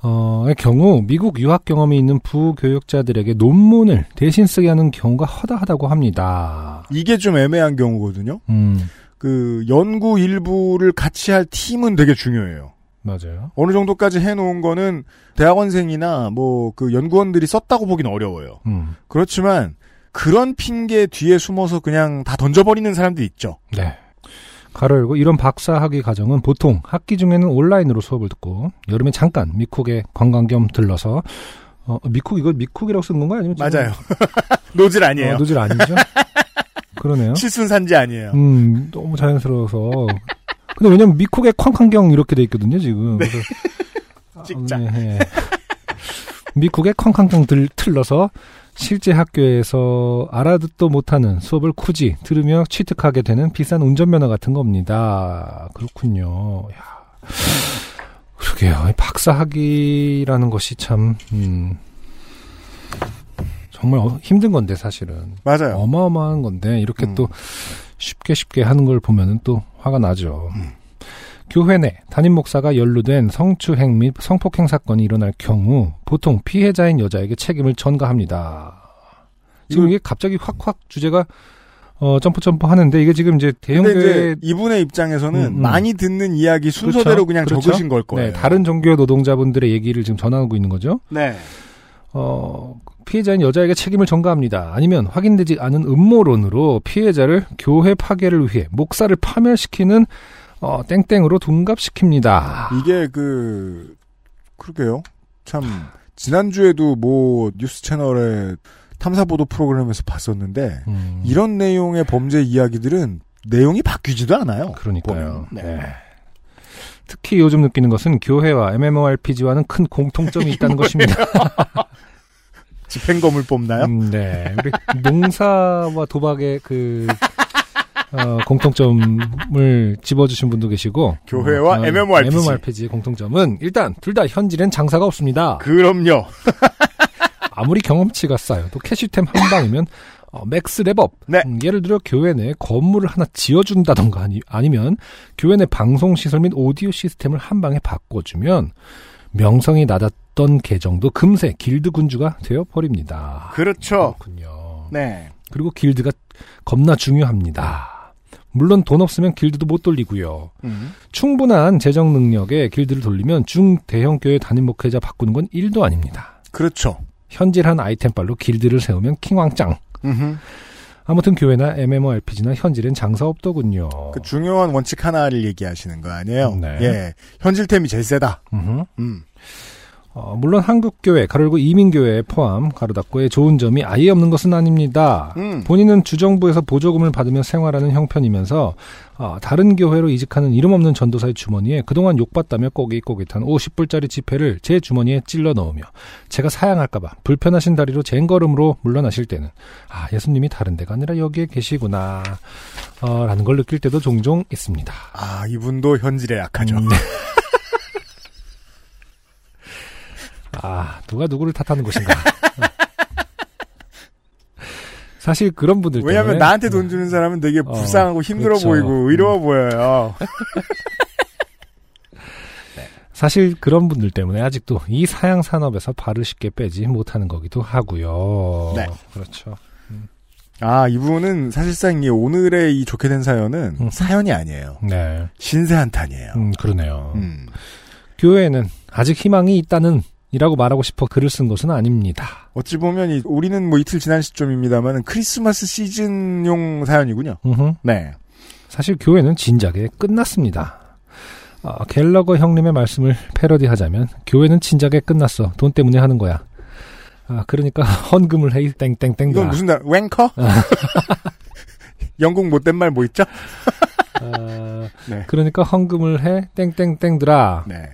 어,의 경우 미국 유학 경험이 있는 부교역자들에게 논문을 대신 쓰게 하는 경우가 허다하다고 합니다. 이게 좀 애매한 경우거든요. 음, 그 연구 일부를 같이 할 팀은 되게 중요해요. 맞아요. 어느 정도까지 해놓은 거는 대학원생이나 뭐 그 연구원들이 썼다고 보긴 어려워요. 음, 그렇지만 그런 핑계 뒤에 숨어서 그냥 다 던져버리는 사람도 있죠. 네. 가로 열고 이런 박사 학위 과정은 보통 학기 중에는 온라인으로 수업을 듣고 여름에 잠깐 미쿡에 관광 겸 들러서 어, 미쿡 이거 미쿡이라고 쓰는 건가요? 아니면 지금- 맞아요. 노즐 아니에요. 어, 노즐 아니죠? 그러네요. 칠순 산지 아니에요. 음, 너무 자연스러워서. 근데 왜냐면 미쿡에 쾅쾅경 이렇게 돼 있거든요, 지금. 그래서 아, 찍자. 네, 네. 미국에 쾅쾅쾅 들, 틀러서 실제 학교에서 알아듣도 못하는 수업을 굳이 들으며 취득하게 되는 비싼 운전면허 같은 겁니다. 그렇군요. 야. 그러게요. 이 박사학위라는 것이 참, 음, 정말 어- 힘든 건데, 사실은. 맞아요. 어마어마한 건데, 이렇게 음. 또 쉽게 쉽게 하는 걸 보면은 또 화가 나죠. 음. 교회 내 담임 목사가 연루된 성추행 및 성폭행 사건이 일어날 경우 보통 피해자인 여자에게 책임을 전가합니다. 지금 이게 갑자기 확확 주제가 어 점프 점프 하는데 이게 지금 이제 대형 근데 교회 이제 이분의 입장에서는 음, 음. 많이 듣는 이야기 순서대로 그렇죠. 그냥 그렇죠. 적으신 걸 거예요. 네, 다른 종교 노동자분들의 얘기를 지금 전하고 있는 거죠. 네. 어, 피해자인 여자에게 책임을 전가합니다. 아니면 확인되지 않은 음모론으로 피해자를 교회 파괴를 위해 목사를 파멸시키는 어, 땡땡으로 둔갑시킵니다. 이게 그 그러게요. 참 지난주에도 뭐 뉴스 채널의 탐사 보도 프로그램에서 봤었는데 음, 이런 내용의 범죄 이야기들은 내용이 바뀌지도 않아요. 그러니까요. 보면. 네. 네. 특히 요즘 느끼는 것은 교회와 MMORPG와는 큰 공통점이 있다는 것입니다. 집행검을 뽑나요? 음, 네. 우리 농사와 도박의 그 어, 공통점을 집어주신 분도 계시고 교회와 어, MMORPG. MMORPG의 공통점은 일단 둘 다 현질엔 장사가 없습니다. 그럼요. 아무리 경험치가 쌓여도 캐시템 한 방이면 어, max 렙업. 네. 음, 예를 들어 교회 내에 건물을 하나 지어준다던가 아니, 아니면 교회 내 방송 시설 및 오디오 시스템을 한 방에 바꿔주면 명성이 낮았던 계정도 금세 길드 군주가 되어 버립니다. 그렇죠. 그렇군요. 네. 그리고 길드가 겁나 중요합니다. 물론 돈 없으면 길드도 못 돌리고요. 음. 충분한 재정 능력에 길드를 돌리면 중대형 교회 담임 목회자 바꾸는 건 일도 아닙니다. 그렇죠. 현질한 아이템빨로 길드를 세우면 킹왕짱. 음흠. 아무튼 교회나 MMORPG나 현질은 장사 없더군요. 그 중요한 원칙 하나를 얘기하시는 거 아니에요? 네. 예. 현질템이 제일 세다. 음흠. 음. 어, 물론 한국교회, 가로고 이민교회에 포함, 가로 닫고의 좋은 점이 아예 없는 것은 아닙니다. 음. 본인은 주정부에서 보조금을 받으며 생활하는 형편이면서 어, 다른 교회로 이직하는 이름 없는 전도사의 주머니에 그동안 욕받다며 꼬깃꼬깃한 50불짜리 지폐를 제 주머니에 찔러 넣으며 제가 사양할까봐 불편하신 다리로 쟁걸음으로 물러나실 때는 아 예수님이 다른 데가 아니라 여기에 계시구나 어, 라는 걸 느낄 때도 종종 있습니다. 아, 이분도 현질에 약하죠. 음. 아, 누가 누구를 탓하는 것인가. 사실 그런 분들 때문에. 왜냐면 나한테 돈 주는 사람은 되게 어, 불쌍하고 힘들어 그렇죠. 보이고 의로워 보여요. 사실 그런 분들 때문에 아직도 이 사양 산업에서 발을 쉽게 빼지 못하는 거기도 하고요. 네. 그렇죠. 아, 이분은 사실상 이 오늘의 이 좋게 된 사연은 음. 사연이 아니에요. 네. 신세 한탄이에요. 음, 그러네요. 음. 교회에는 아직 희망이 있다는 이라고 말하고 싶어 글을 쓴 것은 아닙니다. 어찌 보면 이, 우리는 뭐 이틀 지난 시점입니다만 크리스마스 시즌용 사연이군요. 음흠. 네. 사실 교회는 진작에 끝났습니다. 아, 갤러거 형님의 말씀을 패러디하자면 교회는 진작에 끝났어. 돈 때문에 하는 거야. 아, 그러니까 헌금을 해 땡땡땡. 이건 무슨 날 웽커? 영국 못된 말 뭐 있죠? 아, 네. 그러니까 헌금을 해 땡땡땡들아. 네.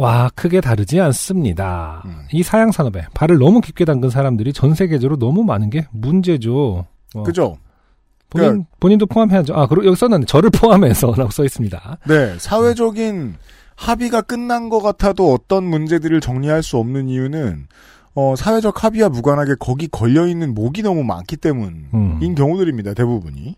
와 크게 다르지 않습니다. 음. 이 사양 산업에 발을 너무 깊게 담근 사람들이 전 세계적으로 너무 많은 게 문제죠. 어, 그죠? 본인 본인도 포함해야죠. 아 그리고 여기 써놨네. 저를 포함해서라고 써 있습니다. 네. 사회적인 합의가 끝난 것 같아도 어떤 문제들을 정리할 수 없는 이유는 어, 사회적 합의와 무관하게 거기 걸려 있는 목이 너무 많기 때문인 음. 경우들입니다. 대부분이.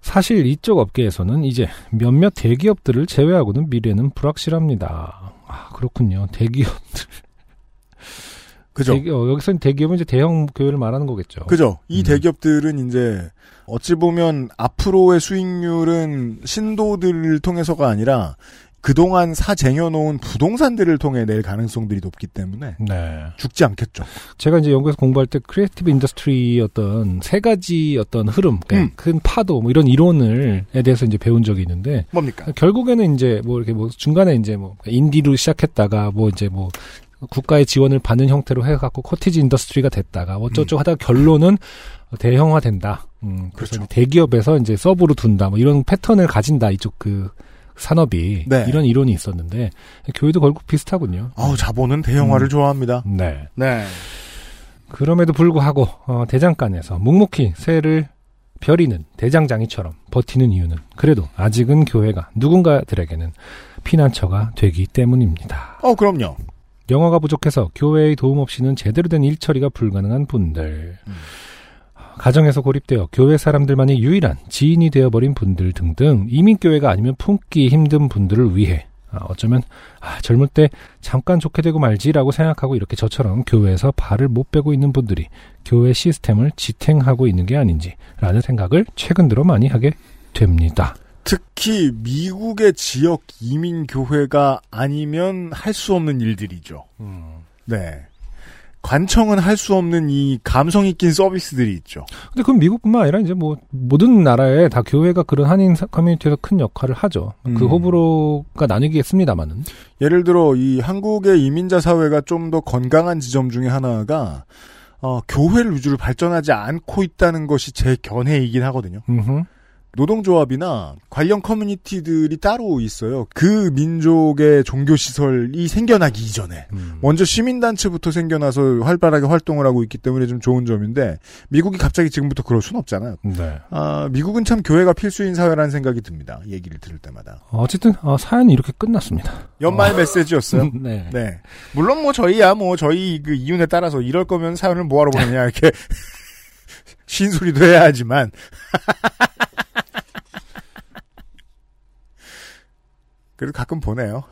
사실 이쪽 업계에서는 이제 몇몇 대기업들을 제외하고는 미래는 불확실합니다. 아, 그렇군요. 대기업들. 그죠? 대기, 어, 여기서는 대기업은 이제 대형 교회를 말하는 거겠죠. 그죠? 이 음. 대기업들은 이제 어찌 보면 앞으로의 수익률은 신도들을 통해서가 아니라 그동안 사 쟁여놓은 부동산들을 통해 낼 가능성들이 높기 때문에 네. 죽지 않겠죠. 제가 이제 영국에서 공부할 때 creative industry 어떤 세 가지 어떤 흐름, 그러니까 음. 큰 파도 뭐 이런 이론을에 대해서 이제 배운 적이 있는데 뭡니까? 결국에는 이제 뭐 이렇게 뭐 중간에 이제 뭐 인디로 시작했다가 뭐 이제 뭐 국가의 지원을 받는 형태로 해갖고 cottage industry가 됐다가 뭐 어쩌고 하다가 결론은 대형화된다. 음, 그래서 그렇죠. 대기업에서 이제 서브로 둔다. 뭐 이런 패턴을 가진다. 이쪽 그 산업이 네. 이런 이론이 있었는데 교회도 결국 비슷하군요. 아우 자본은 대형화를 음. 좋아합니다. 네. 네. 그럼에도 불구하고 어, 대장간에서 묵묵히 새를 벼리는 대장장이처럼 버티는 이유는 그래도 아직은 교회가 누군가들에게는 피난처가 되기 때문입니다. 어 그럼요. 영어가 부족해서 교회의 도움 없이는 제대로 된 일처리가 불가능한 분들, 음. 가정에서 고립되어 교회 사람들만이 유일한 지인이 되어버린 분들 등등 이민교회가 아니면 품기 힘든 분들을 위해 아, 어쩌면 아, 젊을 때 잠깐 좋게 되고 말지라고 생각하고 이렇게 저처럼 교회에서 발을 못 빼고 있는 분들이 교회 시스템을 지탱하고 있는 게 아닌지라는 생각을 최근 들어 많이 하게 됩니다. 특히 미국의 지역 이민 교회가 아니면 할 수 없는 일들이죠. 네. 관청은 할 수 없는 이 감성 있긴 서비스들이 있죠. 근데 그건 미국뿐만 아니라 이제 뭐 모든 나라에 다 교회가 그런 한인 사- 커뮤니티에서 큰 역할을 하죠. 음. 그 호불호가 나뉘겠습니다만은. 예를 들어 이 한국의 이민자 사회가 좀 더 건강한 지점 중에 하나가 어, 교회를 위주로 발전하지 않고 있다는 것이 제 견해이긴 하거든요. 음흠. 노동조합이나 관련 커뮤니티들이 따로 있어요. 그 민족의 종교시설이 생겨나기 이전에. 음. 먼저 시민단체부터 생겨나서 활발하게 활동을 하고 있기 때문에 좀 좋은 점인데, 미국이 갑자기 지금부터 그럴 순 없잖아요. 네. 아, 미국은 참 교회가 필수인 사회라는 생각이 듭니다. 얘기를 들을 때마다. 어쨌든 어, 사연이 이렇게 끝났습니다. 연말 메시지였어요. 네. 네. 물론 뭐 저희야 뭐 저희 그 이윤에 따라서 이럴 거면 사연을 뭐하러 보느냐 이렇게 신소리도 해야 하지만 그래도 가끔 보내요.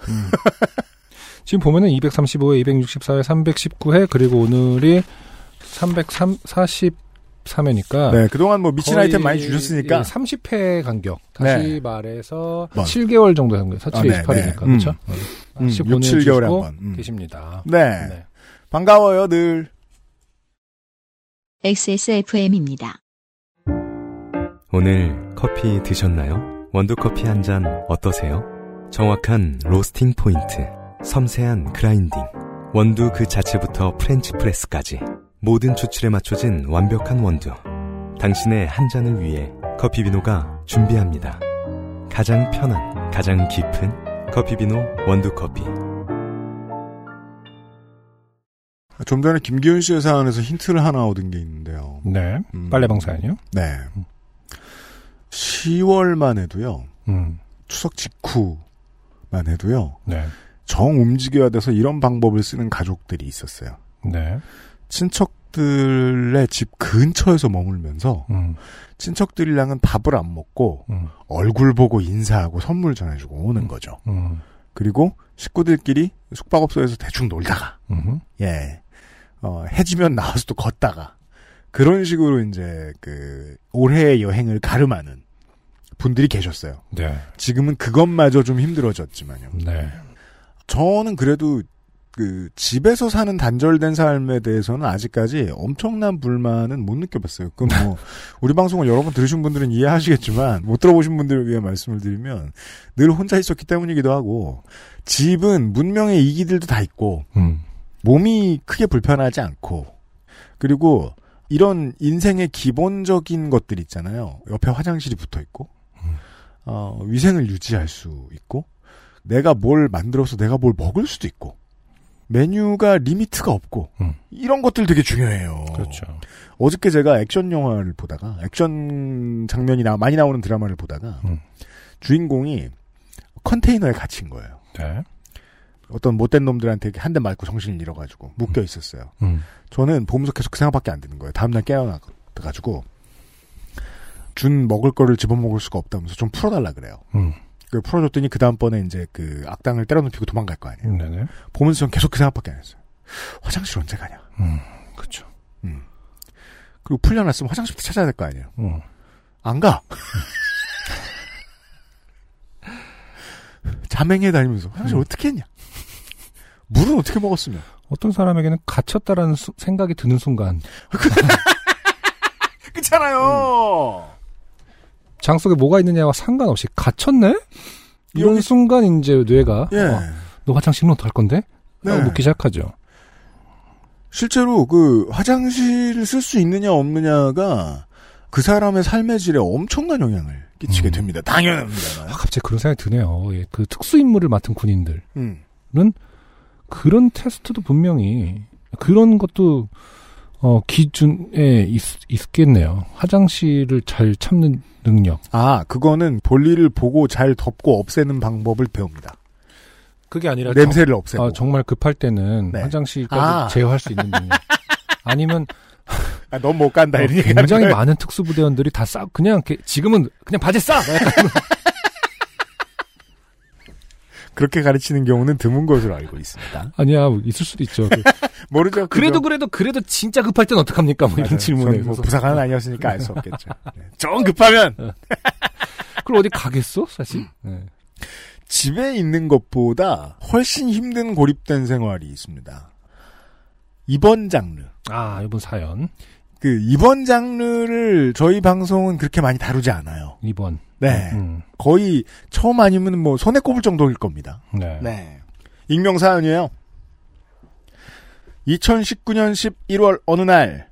지금 보면은 235회, 264회, 319회 그리고 오늘이 343회니까 네, 그동안 뭐 미친 아이템 많이 주셨으니까 30회 간격. 다시 네. 말해서 뭐. 7개월 정도 한 거예요. 47, 아, 네, 28이니까. 네. 그렇죠? 음. 음, 6, 7개월에 한 번. 음. 계십니다. 네. 네. 반가워요 늘. XSFM입니다. 오늘 커피 드셨나요? 원두 커피 한 잔 어떠세요? 정확한 roasting point, 섬세한 grinding, 원두 그 자체부터 French press까지 모든 추출에 맞춰진 완벽한 원두. 당신의 한 잔을 위해 커피비노가 준비합니다. 가장 편한, 가장 깊은 커피비노 원두커피. 좀 전에 김기훈 씨의 사연에서 힌트를 하나 얻은 게 있는데요. 네. 음. 빨래방 사연이요? 네. 10월만 해도요. 음. 추석 직후 만 해도요. 네. 정 움직여야 돼서 이런 방법을 쓰는 가족들이 있었어요. 네. 친척들의 집 근처에서 머물면서 음. 친척들이랑은 밥을 안 먹고 음. 얼굴 보고 인사하고 선물 전해주고 오는 거죠. 음. 그리고 식구들끼리 숙박업소에서 대충 놀다가 음. 예 어, 해지면 나와서 또 걷다가 그런 식으로 이제 그 올해의 여행을 가름하는 분들이 계셨어요. 네. 지금은 그것마저 좀 힘들어졌지만요. 네. 저는 그래도 그 집에서 사는 단절된 삶에 대해서는 아직까지 엄청난 불만은 못 느껴봤어요. 그럼 뭐 우리 방송을 여러 번 들으신 분들은 이해하시겠지만 못 들어보신 분들을 위해 말씀을 드리면 늘 혼자 있었기 때문이기도 하고 집은 문명의 이기들도 다 있고 음. 몸이 크게 불편하지 않고 그리고 이런 인생의 기본적인 것들 있잖아요. 옆에 화장실이 붙어 있고 어, 위생을 유지할 수 있고 내가 뭘 만들어서 내가 뭘 먹을 수도 있고 메뉴가 리미트가 없고 음. 이런 것들 되게 중요해요. 그렇죠. 어저께 제가 액션 영화를 보다가 액션 장면이 나, 많이 나오는 드라마를 보다가 음. 주인공이 컨테이너에 갇힌 거예요. 네. 어떤 못된 놈들한테 한 대 맞고 정신을 잃어가지고 묶여 있었어요. 음. 저는 보면서 계속 그 생각밖에 안 드는 거예요. 다음날 깨어나가지고 준 먹을 거를 집어먹을 수가 없다면서 좀 풀어달라 그래요. 음. 그 풀어줬더니 그 다음번에 이제 그 악당을 때려눕히고 도망갈 거 아니에요. 네네. 보면서 전 계속 그 생각밖에 안 했어요. 화장실 언제 가냐. 음. 그렇죠. 그리고 풀려났으면 화장실부터 찾아야 될 거 아니에요. 음. 안 가. 자맹해 다니면서 화장실 음. 어떻게 했냐? 물은 어떻게 먹었으면? 어떤 사람에게는 갇혔다라는 수- 생각이 드는 순간 그렇잖아요. 장 속에 뭐가 있느냐와 상관없이 갇혔네? 이런 여기- 순간 이제 뇌가 예. 어, 너 화장실은 어떡할 건데? 라고 네. 묻기 시작하죠. 실제로 그 화장실을 쓸 수 있느냐 없느냐가 그 사람의 삶의 질에 엄청난 영향을 끼치게 음. 됩니다. 당연합니다. 아, 갑자기 그런 생각이 드네요. 예, 그 특수 임무를 맡은 군인들은 음. 그런 테스트도 분명히 그런 것도 어, 기준에 있, 있겠네요. 화장실을 잘 참는 능력. 아, 그거는 볼일을 보고 잘 덮고 없애는 방법을 배웁니다. 그게 아니라 냄새를 없애고. 정, 아, 정말 급할 때는 네. 화장실까지 아. 제어할 수 있는 능력. 아니면 아, 넌 못 간다. 어, 이런 얘기 굉장히. 많은 특수부대원들이 다 싸, 그냥 지금은 그냥 바지 싸! 그렇게 가르치는 경우는 드문 것으로 알고 있습니다. 아니야, 있을 수도 있죠. 그, 모르죠. 그래도? 그래도 그래도 진짜 급할 땐 어떡합니까? 뭐. 이런 질문에. 전뭐 부사관은 아니었으니까 알 수 없겠죠. 네. 정 급하면 그걸 어디 가겠어, 사실? 네. 집에 있는 것보다 훨씬 힘든 고립된 생활이 있습니다. 이번 장르. 아, 이번 사연. 그 이번 장르를 저희 방송은 그렇게 많이 다루지 않아요. 2번. 네. 음, 거의 처음 아니면 뭐 손에 꼽을 정도일 겁니다. 네. 네. 익명 사연이에요. 2019년 11월 어느 날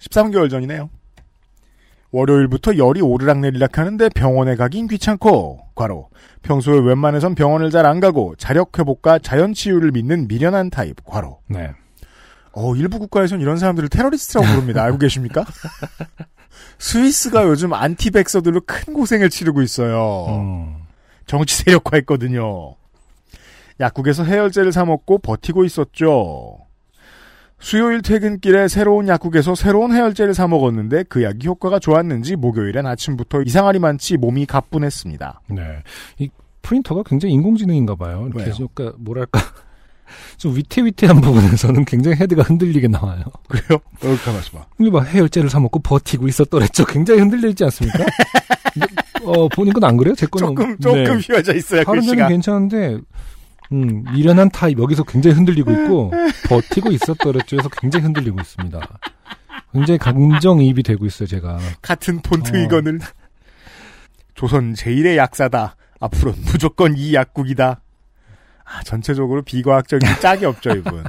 13개월 전이네요. 월요일부터 열이 오르락내리락 하는데 병원에 가긴 귀찮고 과로 평소에 웬만해선 병원을 잘 안 가고 자력 회복과 자연 치유를 믿는 미련한 타입 과로 네. 어 일부 국가에선 이런 사람들을 테러리스트라고 부릅니다. 알고 계십니까? 스위스가 요즘 안티백서들로 큰 고생을 치르고 있어요. 음, 정치 세력화했거든요. 약국에서 해열제를 사 먹고 버티고 있었죠. 수요일 퇴근길에 새로운 약국에서 새로운 해열제를 사 먹었는데 그 약이 효과가 좋았는지 목요일엔 아침부터 이상하리 많지 몸이 가뿐했습니다. 네. 이 프린터가 굉장히 인공지능인가 봐요. 이렇게 그러니까 뭐랄까. 좀 위태위태한 부분에서는 굉장히 헤드가 흔들리게 나와요. 그래요? 이렇게 말씀하. 이게 막 해열제를 사 먹고 버티고 있었더랬죠. 굉장히 흔들려 있지 않습니까? 근데, 어, 보는 건안 그래요? 제 거는. 조금 조금 네. 휘어져 있어요 다른 점은 글씨가. 괜찮은데, 음, 미련한 타입, 여기서 굉장히 흔들리고 있고, 버티고 있었더랬죠. 해서 굉장히 흔들리고 있습니다. 굉장히 감정이입이 되고 있어요, 제가. 같은 폰트 어. 이거는 조선 제일의 약사다. 앞으로는 무조건 이 약국이다. 아, 전체적으로 비과학적인 짝이 없죠, 이분.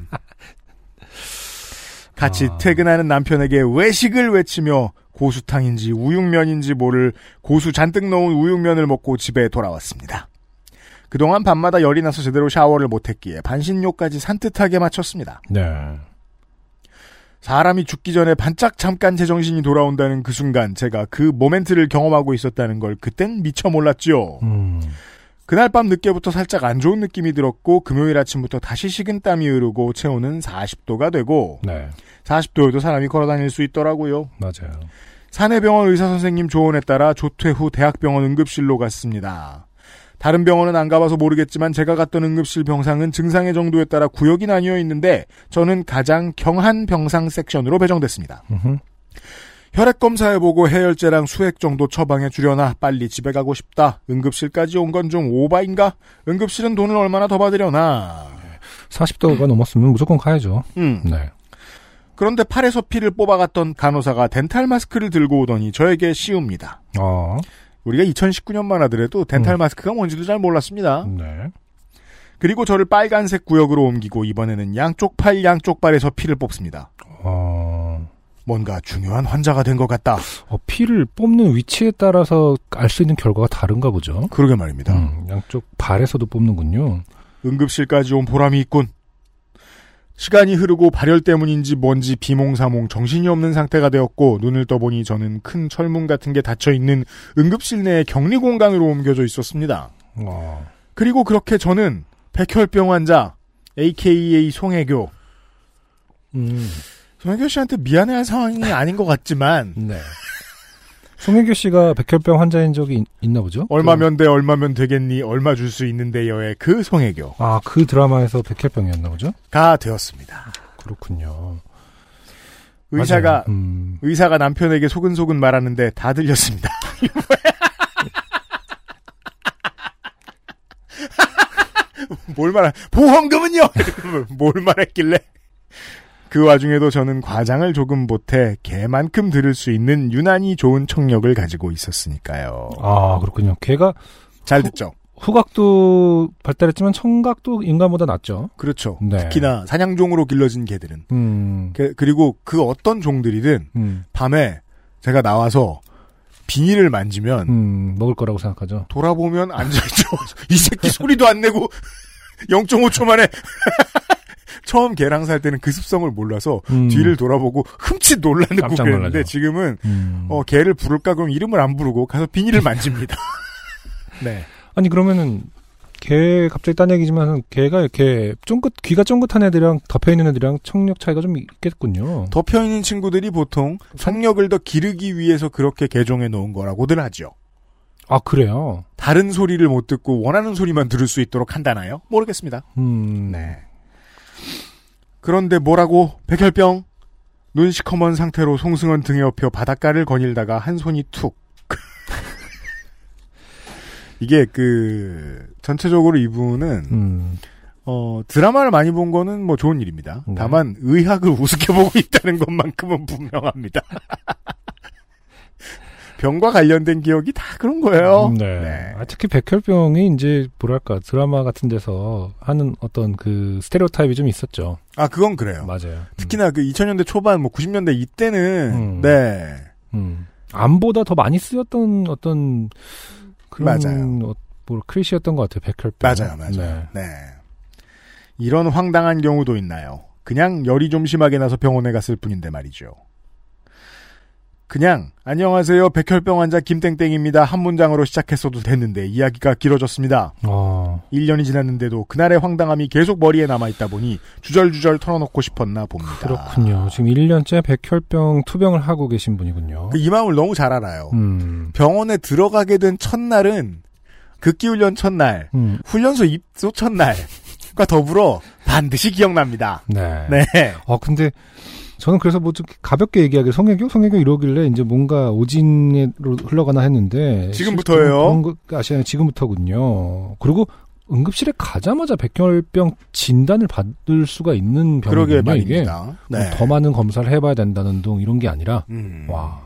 같이 아. 퇴근하는 남편에게 외식을 외치며 고수탕인지 우육면인지 모를 고수 잔뜩 넣은 우육면을 먹고 집에 돌아왔습니다. 그동안 밤마다 열이 나서 제대로 샤워를 못했기에 반신욕까지 산뜻하게 마쳤습니다. 네. 사람이 죽기 전에 반짝 잠깐 제정신이 돌아온다는 그 순간 제가 그 모멘트를 경험하고 있었다는 걸 그땐 미처 몰랐지요. 음, 그날 밤 늦게부터 살짝 안 좋은 느낌이 들었고 금요일 아침부터 다시 식은땀이 흐르고 체온은 40도가 되고 네. 40도여도 사람이 걸어다닐 수 있더라고요. 맞아요. 사내병원 의사 선생님 조언에 따라 조퇴 후 대학병원 응급실로 갔습니다. 다른 병원은 안 가봐서 모르겠지만 제가 갔던 응급실 병상은 증상의 정도에 따라 구역이 나뉘어 있는데 저는 가장 경한 병상 섹션으로 배정됐습니다. 음흠. 혈액 검사해보고 해열제랑 수액 정도 처방해 주려나 빨리 집에 가고 싶다. 응급실까지 온 건 좀 오바인가? 응급실은 돈을 얼마나 더 받으려나? 40도가 넘었으면 무조건 가야죠. 음. 네. 그런데 팔에서 피를 뽑아갔던 간호사가 dental 마스크를 들고 오더니 저에게 씌웁니다. 어, 우리가 2019년만 하더라도 dental 마스크가 뭔지도 잘 몰랐습니다. 네. 그리고 저를 빨간색 구역으로 옮기고 이번에는 양쪽 팔 양쪽 발에서 피를 뽑습니다. 어, 뭔가 중요한 환자가 된 것 같다. 어, 피를 뽑는 위치에 따라서 알 수 있는 결과가 다른가 보죠. 그러게 말입니다. 음, 양쪽 발에서도 뽑는군요. 응급실까지 온 보람이 있군. 시간이 흐르고 발열 때문인지 뭔지 비몽사몽 정신이 없는 상태가 되었고 눈을 떠보니 저는 큰 철문 같은 게 닫혀 있는 응급실 내의 격리 공간으로 옮겨져 있었습니다. 어, 그리고 그렇게 저는 백혈병 환자 AKA 송혜교 음, 송혜교 씨한테 미안해할 상황이 아닌 것 같지만 네. 송혜교 씨가 백혈병 환자인 적이 있, 나 보죠? 얼마면 돼 얼마면 되겠니 얼마 줄 수 있는데요의 그 송혜교 아, 그 드라마에서 백혈병이었나 보죠? 가 되었습니다. 그렇군요. 의사가. 음, 의사가 남편에게 소근소근 말하는데 다 들렸습니다. 뭘 말하, 보험금은요! 뭘 말했길래? 그 와중에도 저는 과장을 조금 못해 개만큼 들을 수 있는 유난히 좋은 청력을 가지고 있었으니까요. 아, 그렇군요. 걔가 잘 듣죠? 후 각도 발달했지만 청각도 인간보다 낫죠. 그렇죠. 네. 특히나 사냥종으로 길러진 개들은. 음, 그- 그리고 그 어떤 종들이든 음, 밤에 제가 나와서 비닐을 만지면 음, 먹을 거라고 생각하죠. 돌아보면 앉아있죠. 이 새끼 소리도 안 내고 0.5초 만에 처음 개랑 살 때는 그 습성을 몰라서 음. 뒤를 돌아보고 흠칫 놀라는 깜짝 그랬는데 놀라죠. 지금은 음. 어, 개를 부를까 그럼 이름을 안 부르고 가서 비닐을 만집니다. 네. 아니 그러면은 개 갑자기 딴 얘기지만 개가 이렇게 쫑긋 귀가 쫑긋한 애들이랑 덮여 있는 애들이랑 청력 차이가 좀 있겠군요. 덮여 있는 친구들이 보통 성력을 더 기르기 위해서 그렇게 개종해 놓은 거라고들 하죠. 아 그래요. 다른 소리를 못 듣고 원하는 소리만 들을 수 있도록 한다나요? 모르겠습니다. 음. 네. 그런데 뭐라고 백혈병 눈 시커먼 상태로 송승헌 등에 업혀 바닷가를 거닐다가 한 손이 툭. 이게 그 전체적으로 이분은 음. 어 드라마를 많이 본 거는 뭐 좋은 일입니다. 네. 다만 의학을 우습게 보고 있다는 것만큼은 분명합니다. 병과 관련된 기억이 다 그런 거예요. 음, 네. 아, 특히 백혈병이 이제 뭐랄까 드라마 같은 데서 하는 어떤 그 스테레오 타입이 좀 있었죠. 아 그건 그래요. 맞아요. 특히나 그 2000년대 초반 뭐 90년대 이때는 음. 네 음. 암보다 더 많이 쓰였던 어떤 그런 맞아요. 어, 뭐 크리시였던 것 같아요. 백혈병. 맞아요, 맞아요. 네. 네. 이런 황당한 경우도 있나요? 그냥 열이 좀 심하게 나서 병원에 갔을 뿐인데 말이죠. 그냥 안녕하세요 백혈병 환자 김땡땡입니다 한 문장으로 시작했어도 됐는데 이야기가 길어졌습니다. 어. 1년이 지났는데도 그날의 황당함이 계속 머리에 남아있다 보니 주절주절 털어놓고 싶었나 봅니다. 그렇군요. 지금 1년째 백혈병 투병을 하고 계신 분이군요. 그 이 마음을 너무 잘 알아요. 음. 병원에 들어가게 된 첫날은 극기훈련 첫날, 음. 훈련소 입소 첫날과 더불어 반드시 기억납니다. 네. 네. 아 근데 저는 그래서 뭐 좀 가볍게 얘기하길 성혜교 성혜교 이러길래 이제 뭔가 오진으로 흘러가나 했는데 지금부터예요? 그런 아시나요? 지금부터군요. 그리고 응급실에 가자마자 백혈병 진단을 받을 수가 있는 그러게 병이군요. 이게 말입니다. 네. 뭐더 많은 검사를 해봐야 된다는 둥 이런 게 아니라 음. 와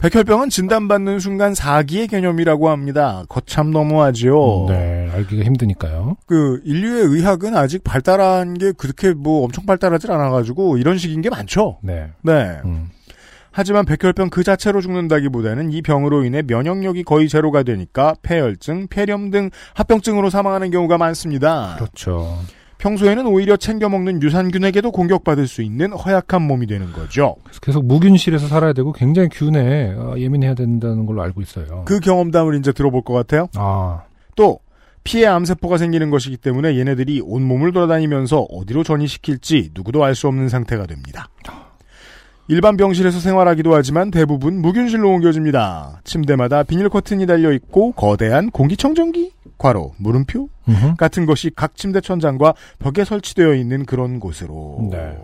백혈병은 진단받는 순간 사기의 개념이라고 합니다. 거참 너무하죠. 네 알기가 힘드니까요. 그 인류의 의학은 아직 발달한 게 그렇게 뭐 엄청 발달하지 않아가지고 이런 식인 게 많죠. 네. 네. 음. 하지만 백혈병 그 자체로 죽는다기보다는 이 병으로 인해 면역력이 거의 제로가 되니까 폐혈증, 폐렴 등 합병증으로 사망하는 경우가 많습니다. 그렇죠. 평소에는 오히려 챙겨 먹는 유산균에게도 공격받을 수 있는 허약한 몸이 되는 거죠. 그래서 계속 무균실에서 살아야 되고 굉장히 균에 어, 예민해야 된다는 걸로 알고 있어요. 그 경험담을 이제 들어볼 것 같아요. 아 또 피해 암세포가 생기는 것이기 때문에 얘네들이 온몸을 돌아다니면서 어디로 전이시킬지 누구도 알 수 없는 상태가 됩니다. 일반 병실에서 생활하기도 하지만 대부분 무균실로 옮겨집니다. 침대마다 비닐 커튼이 달려 있고 거대한 공기청정기, 괄호, 물음표 음흠. 같은 것이 각 침대 천장과 벽에 설치되어 있는 그런 곳으로 네.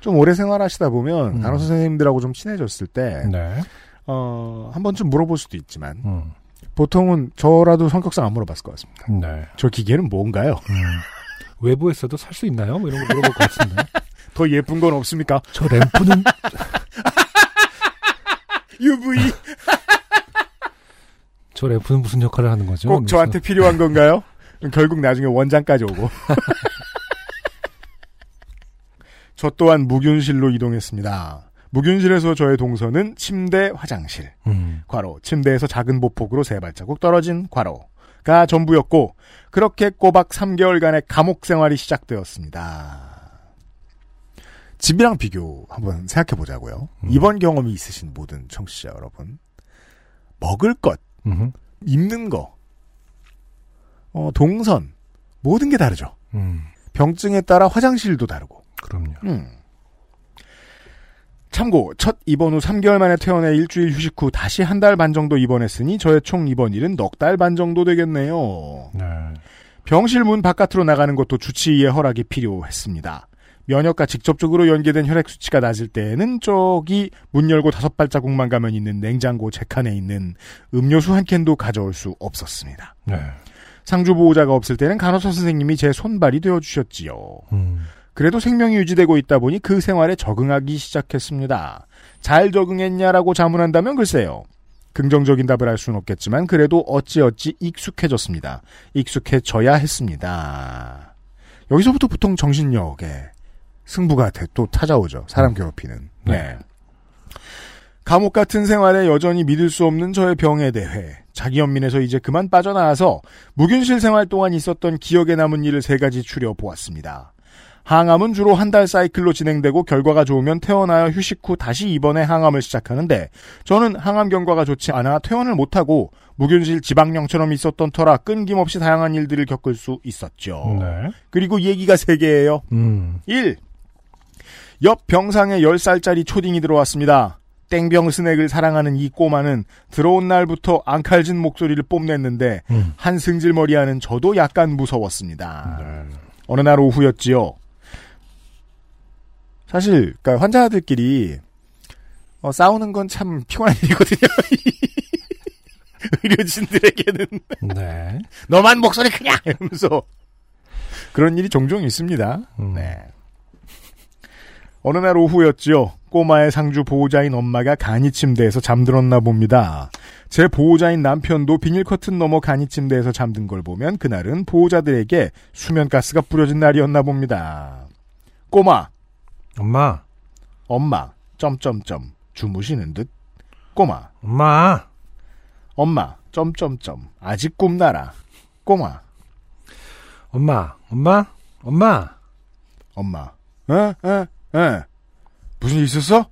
좀 오래 생활하시다 보면 음. 간호사 선생님들하고 좀 친해졌을 때 네. 어, 한 번쯤 물어볼 수도 있지만 음. 보통은 저라도 성격상 안 물어봤을 것 같습니다. 네. 저 기계는 뭔가요? 음. 외부에서도 살 수 있나요? 뭐 이런 거 물어볼 것 같은데. 더 예쁜 건 없습니까? 저 램프는 UV 저 램프는 무슨 역할을 하는 거죠? 꼭 저한테 필요한 건가요? 결국 나중에 원장까지 오고. 저 또한 무균실로 이동했습니다. 무균실에서 저의 동선은 침대, 화장실. 음. 괄호, 침대에서 작은 보폭으로 세 발자국 떨어진 괄호가 전부였고, 그렇게 꼬박 3개월간의 감옥 생활이 시작되었습니다. 집이랑 비교 한번 생각해 보자고요. 음. 이번 경험이 있으신 모든 청취자 여러분. 먹을 것, 음흠. 입는 거, 어, 동선, 모든 게 다르죠. 음. 병증에 따라 화장실도 다르고. 그럼요. 음. 참고 첫 입원 후 3개월 만에 퇴원해 일주일 휴식 후 다시 한 달 반 정도 입원했으니 저의 총 입원일은 넉 달 반 정도 되겠네요. 네. 병실 문 바깥으로 나가는 것도 주치의의 허락이 필요했습니다. 면역과 직접적으로 연계된 혈액 수치가 낮을 때에는 저기 문 열고 다섯 발자국만 가면 있는 냉장고 제 칸에 있는 음료수 한 캔도 가져올 수 없었습니다. 네. 상주 보호자가 없을 때는 간호사 선생님이 제 손발이 되어 주셨지요. 음. 그래도 생명이 유지되고 있다 보니 그 생활에 적응하기 시작했습니다. 잘 적응했냐라고 자문한다면 글쎄요. 긍정적인 답을 할 수는 없겠지만 그래도 어찌어찌 익숙해졌습니다. 익숙해져야 했습니다. 여기서부터 보통 정신력에 승부가 돼- 또 찾아오죠. 사람 괴롭히는. 네. 네. 감옥 같은 생활에 여전히 믿을 수 없는 저의 병에 대해 자기 연민에서 이제 그만 빠져나와서 무균실 생활 동안 있었던 기억에 남은 일을 세 가지 추려 보았습니다. 항암은 주로 한 달 사이클로 진행되고 결과가 좋으면 퇴원하여 휴식 후 다시 입원해 항암을 시작하는데 저는 항암 경과가 좋지 않아 퇴원을 못하고 무균실 지방령처럼 있었던 터라 끊김없이 다양한 일들을 겪을 수 있었죠. 네. 그리고 얘기가 세 개예요. 음. 1. 옆 병상에 10살짜리 초딩이 들어왔습니다. 땡병 스낵을 사랑하는 이 꼬마는 들어온 날부터 앙칼진 목소리를 뽐냈는데 음. 한 승질 머리하는 저도 약간 무서웠습니다. 네. 어느 날 오후였지요. 사실 그러니까 환자들끼리 어, 싸우는 건 참 피곤한 일이거든요. 의료진들에게는 네. 너만 목소리 크냐 이러면서 그런 일이 종종 있습니다. 음. 네. 어느 날 오후였지요. 꼬마의 상주 보호자인 엄마가 간이 침대에서 잠들었나 봅니다. 제 보호자인 남편도 비닐 커튼 넘어 간이 침대에서 잠든 걸 보면 그날은 보호자들에게 수면가스가 뿌려진 날이었나 봅니다. 꼬마, 엄마, 엄마, 점점점 주무시는 듯. 꼬마, 엄마, 엄마, 점점점 아직 꿈나라. 꼬마, 엄마, 엄마, 엄마. 엄마, 어, 어, 어. 무슨 일 있었어?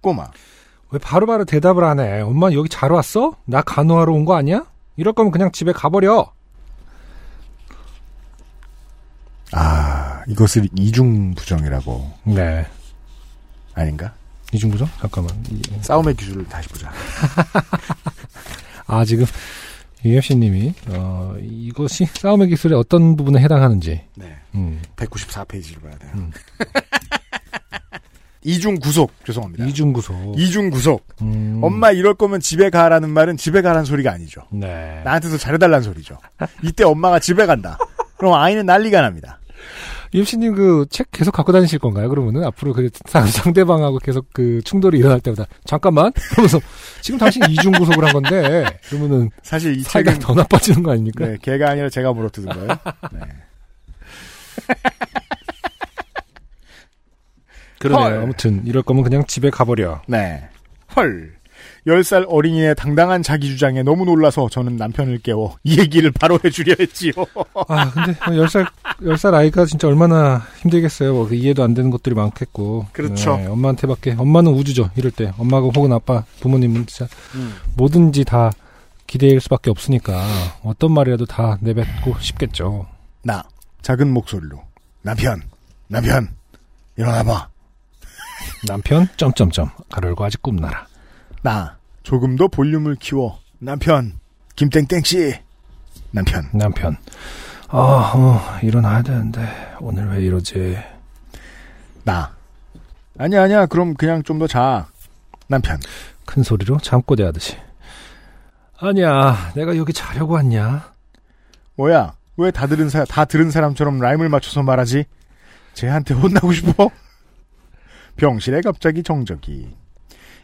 꼬마, 왜 바로 바로 대답을 안 해? 엄마 여기 잘 왔어? 나 간호하러 온 거 아니야? 이럴 거면 그냥 집에 가버려. 아, 이것을 이중부정이라고. 네. 아닌가? 이중부정? 잠깐만. 이- 싸움의 기술을 다시 보자. 아, 지금, 유엽씨 님이, 어, 이것이 싸움의 기술의 어떤 부분에 해당하는지. 네. 음. 194페이지를 봐야 돼요. 음. 이중 구속, 죄송합니다. 이중구소. 이중 구속. 음. 엄마 이럴 거면 집에 가라는 말은 집에 가라는 소리가 아니죠. 네. 나한테도 잘해달라는 소리죠. 이때 엄마가 집에 간다. 그럼 아이는 난리가 납니다. 유엽씨 님 그 책 계속 갖고 다니실 건가요? 그러면은 앞으로 그 상- 상대방하고 계속 그 충돌이 일어날 때마다 잠깐만 하면서 지금 당신 이중 구속을 한 건데 그러면은 사실 이 사이가 책은 더 나빠지는 거 아닙니까? 네, 걔가 아니라 제가 물어뜯은 거예요. 네. 그러네요. 헐. 아무튼 이럴 거면 그냥 집에 가버려. 네. 헐. 10살 어린이의 당당한 자기 주장에 너무 놀라서 저는 남편을 깨워 이 얘기를 바로 해주려 했지요. 아, 근데 10살, 10살 아이가 진짜 얼마나 힘들겠어요. 뭐그 이해도 안 되는 것들이 많겠고. 그렇죠. 네, 엄마한테 밖에, 엄마는 우주죠. 이럴 때. 엄마가 혹은 아빠, 부모님은 진짜 음. 뭐든지 다 기대일 수밖에 없으니까 어떤 말이라도 다 내뱉고 싶겠죠. 나 작은 목소리로 남편 남편 일어나봐 남편, 점점점. 가로열고 아직 꿈나라. 나 조금 더 볼륨을 키워 남편 김땡땡 씨 남편 남편. 아, 어, 일어나야 되는데, 오늘 왜 이러지? 나 아니야 아니야 그럼 그냥 좀 더 자 남편 큰 소리로 잠꼬대 하듯이. 아니야, 내가 여기 자려고 왔냐? 뭐야 왜 다 들은 사, 다 들은 사람처럼 라임을 맞춰서 말하지 쟤한테 혼나고 싶어 병실에 갑자기 정적이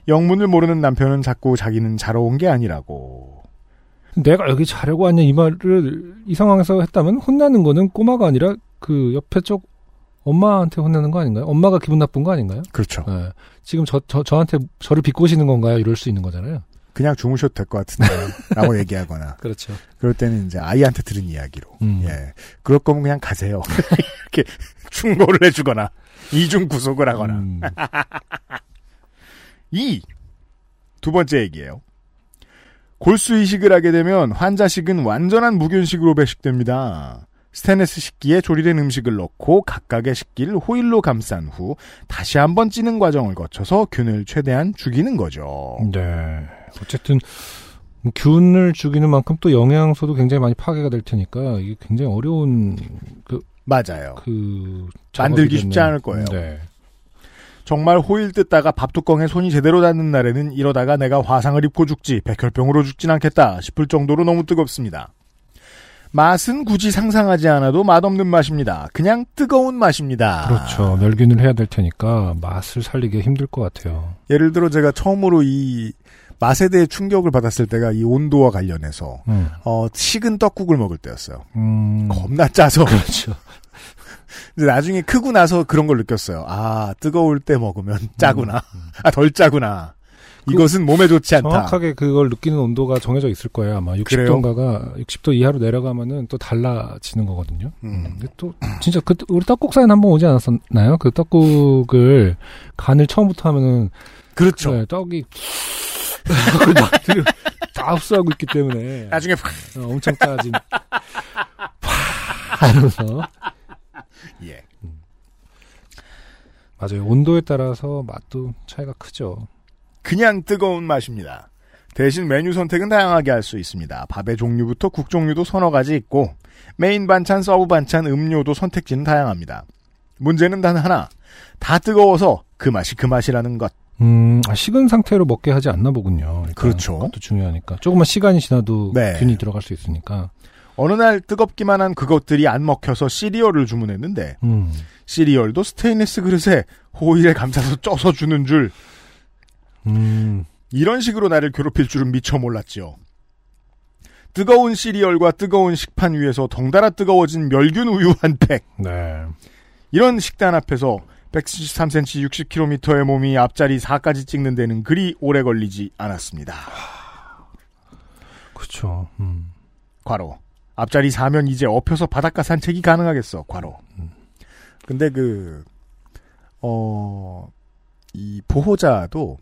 영문을 모르는 남편은 자꾸 자기는 자러 온 게 아니라고 내가 여기 자려고 왔냐 이 말을 이 상황에서 했다면 혼나는 거는 꼬마가 아니라 그 옆에 쪽 엄마한테 혼내는 거 아닌가요? 엄마가 기분 나쁜 거 아닌가요? 그렇죠 예. 지금 저, 저, 저한테 저를 비꼬시는 건가요? 이럴 수 있는 거잖아요. 그냥 주무셔도 될 것 같은데 라고 얘기하거나 그렇죠. 그럴 때는 이제 아이한테 들은 이야기로 음. 예 그럴 거면 그냥 가세요 이렇게 충고를 해주거나 이중 구속을 하거나 음. 이 두 번째 얘기예요. 골수 이식을 하게 되면 환자식은 완전한 무균식으로 배식됩니다. 스테인레스 식기에 조리된 음식을 넣고 각각의 식기를 호일로 감싼 후 다시 한번 찌는 과정을 거쳐서 균을 최대한 죽이는 거죠. 네. 어쨌든 뭐 균을 죽이는 만큼 또 영양소도 굉장히 많이 파괴가 될 테니까 이게 굉장히 어려운 그, 맞아요. 그 만들기 작업이겠네요. 쉽지 않을 거예요. 네. 정말 호일 뜯다가 밥뚜껑에 손이 제대로 닿는 날에는 이러다가 내가 화상을 입고 죽지 백혈병으로 죽진 않겠다 싶을 정도로 너무 뜨겁습니다. 맛은 굳이 상상하지 않아도 맛없는 맛입니다. 그냥 뜨거운 맛입니다. 그렇죠. 멸균을 해야 될 테니까 맛을 살리기 힘들 것 같아요. 예를 들어 제가 처음으로 이 맛에 대해 충격을 받았을 때가 이 온도와 관련해서 음. 어, 식은 떡국을 먹을 때였어요. 음. 겁나 짜서 그렇죠. 이제 나중에 크고 나서 그런 걸 느꼈어요. 아 뜨거울 때 먹으면 짜구나. 아 덜 짜구나. 이것은 몸에 좋지 않다. 정확하게 그걸 느끼는 온도가 정해져 있을 거예요. 아마 그래요? 60도인가가 60도 이하로 내려가면은 또 달라지는 거거든요. 음. 근데 또 진짜 그 우리 떡국 사연 한번 오지 않았었나요? 그 떡국을 간을 처음부터 하면은 그렇죠. 네, 떡이 다 흡수하고 있기 때문에 나중에 확 어, 엄청 짜진 파 하면서 예. 맞아요. 온도에 따라서 맛도 차이가 크죠. 그냥 뜨거운 맛입니다. 대신 메뉴 선택은 다양하게 할 수 있습니다. 밥의 종류부터 국 종류도 서너 가지 있고 메인 반찬, sub 반찬, 음료도 선택지는 다양합니다. 문제는 단 하나. 다 뜨거워서 그 맛이 그 맛이라는 것. 음, 아, 식은 상태로 먹게 하지 않나 보군요. 일단 그렇죠. 그것도 중요하니까. 조금만 시간이 지나도 네. 균이 들어갈 수 있으니까. 어느 날 뜨겁기만 한 그것들이 안 먹혀서 시리얼을 주문했는데 음. 시리얼도 스테인리스 그릇에 호일에 감싸서 쪄서 주는 줄 음. 이런 식으로 나를 괴롭힐 줄은 미처 몰랐지요. 뜨거운 시리얼과 뜨거운 식판 위에서 덩달아 뜨거워진 멸균 우유 한 팩. 네. 이런 식단 앞에서 173cm 60km의 몸이 앞자리 4까지 찍는 데는 그리 오래 걸리지 않았습니다. 그렇죠. 음. 과로. 앞자리 4면 이제 엎혀서 바닷가 산책이 가능하겠어. 과로. 근데 그, 어, 이 보호자도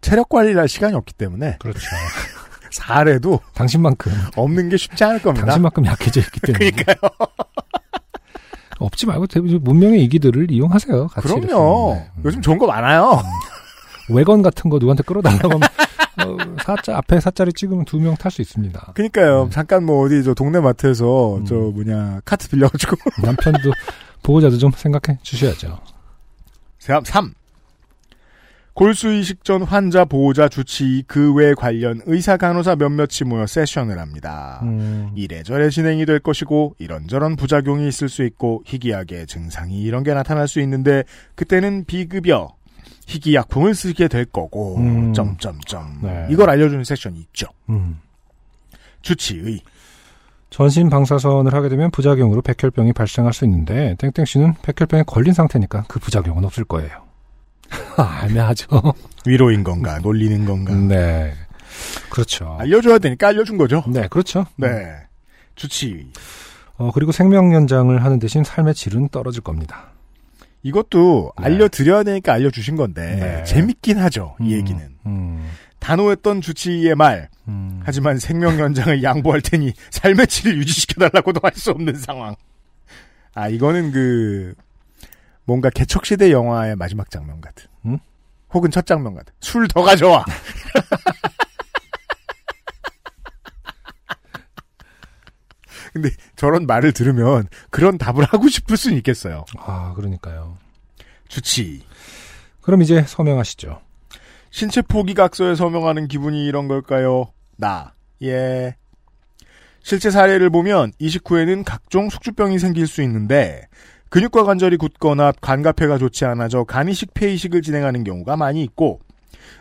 체력 관리를 할 시간이 없기 때문에 그렇죠. 살에도 당신만큼 없는 게 쉽지 않을 겁니다. 당신만큼 약해져 있기 때문에. 그러니까요. 없지 말고 문명의 이기들을 이용하세요. 같이 그럼요. 이렇게. 음. 요즘 좋은 거 많아요. 외건 같은 거 누구한테 끌어달라고 하면 어, 사자 앞에 사자리 찍으면 두 명 탈 수 있습니다. 그러니까요. 잠깐 뭐 어디 저 동네 마트에서 음. 저 뭐냐 카트 빌려가지고 남편도 보호자도 좀 생각해 주셔야죠. 3. 골수 이식 전 환자 보호자 주치 그 외 관련 의사 간호사 몇몇이 모여 세션을 합니다. 음. 이래저래 진행이 될 것이고 이런저런 부작용이 있을 수 있고 희귀하게 증상이 이런 게 나타날 수 있는데 그때는 비급여 희귀 약품을 쓰게 될 거고 음. 점점점 네. 이걸 알려주는 세션이 있죠. 음. 주치의 전신 방사선을 하게 되면 부작용으로 백혈병이 발생할 수 있는데 땡땡 씨는 백혈병에 걸린 상태니까 그 부작용은 없을 거예요. 아, 애매하죠. 위로인 건가 놀리는 건가 네. 그렇죠. 알려줘야 되니까 알려준 거죠. 네, 그렇죠. 네. 주치의 어, 그리고 생명 연장을 하는 대신 삶의 질은 떨어질 겁니다. 이것도 네. 알려드려야 되니까 알려주신 건데 네. 재밌긴 하죠. 이 음, 얘기는 음, 단호했던 주치의의 말 음. 하지만 생명 연장을 양보할 테니 삶의 질을 유지시켜달라고도 할 수 없는 상황. 아, 이거는 그, 뭔가 개척시대 영화의 마지막 장면 같은. 음? 혹은 첫 장면 같은. 술 더 가져와! 근데 저런 말을 들으면 그런 답을 하고 싶을 수는 있겠어요. 아, 그러니까요. 주치. 그럼 이제 서명하시죠. 신체 포기각서에 서명하는 기분이 이런 걸까요? 나. 예. 실제 사례를 보면 이식 후에는 각종 숙주병이 생길 수 있는데 근육과 관절이 굳거나 간과폐가 좋지 않아져 간이식 폐이식을 진행하는 경우가 많이 있고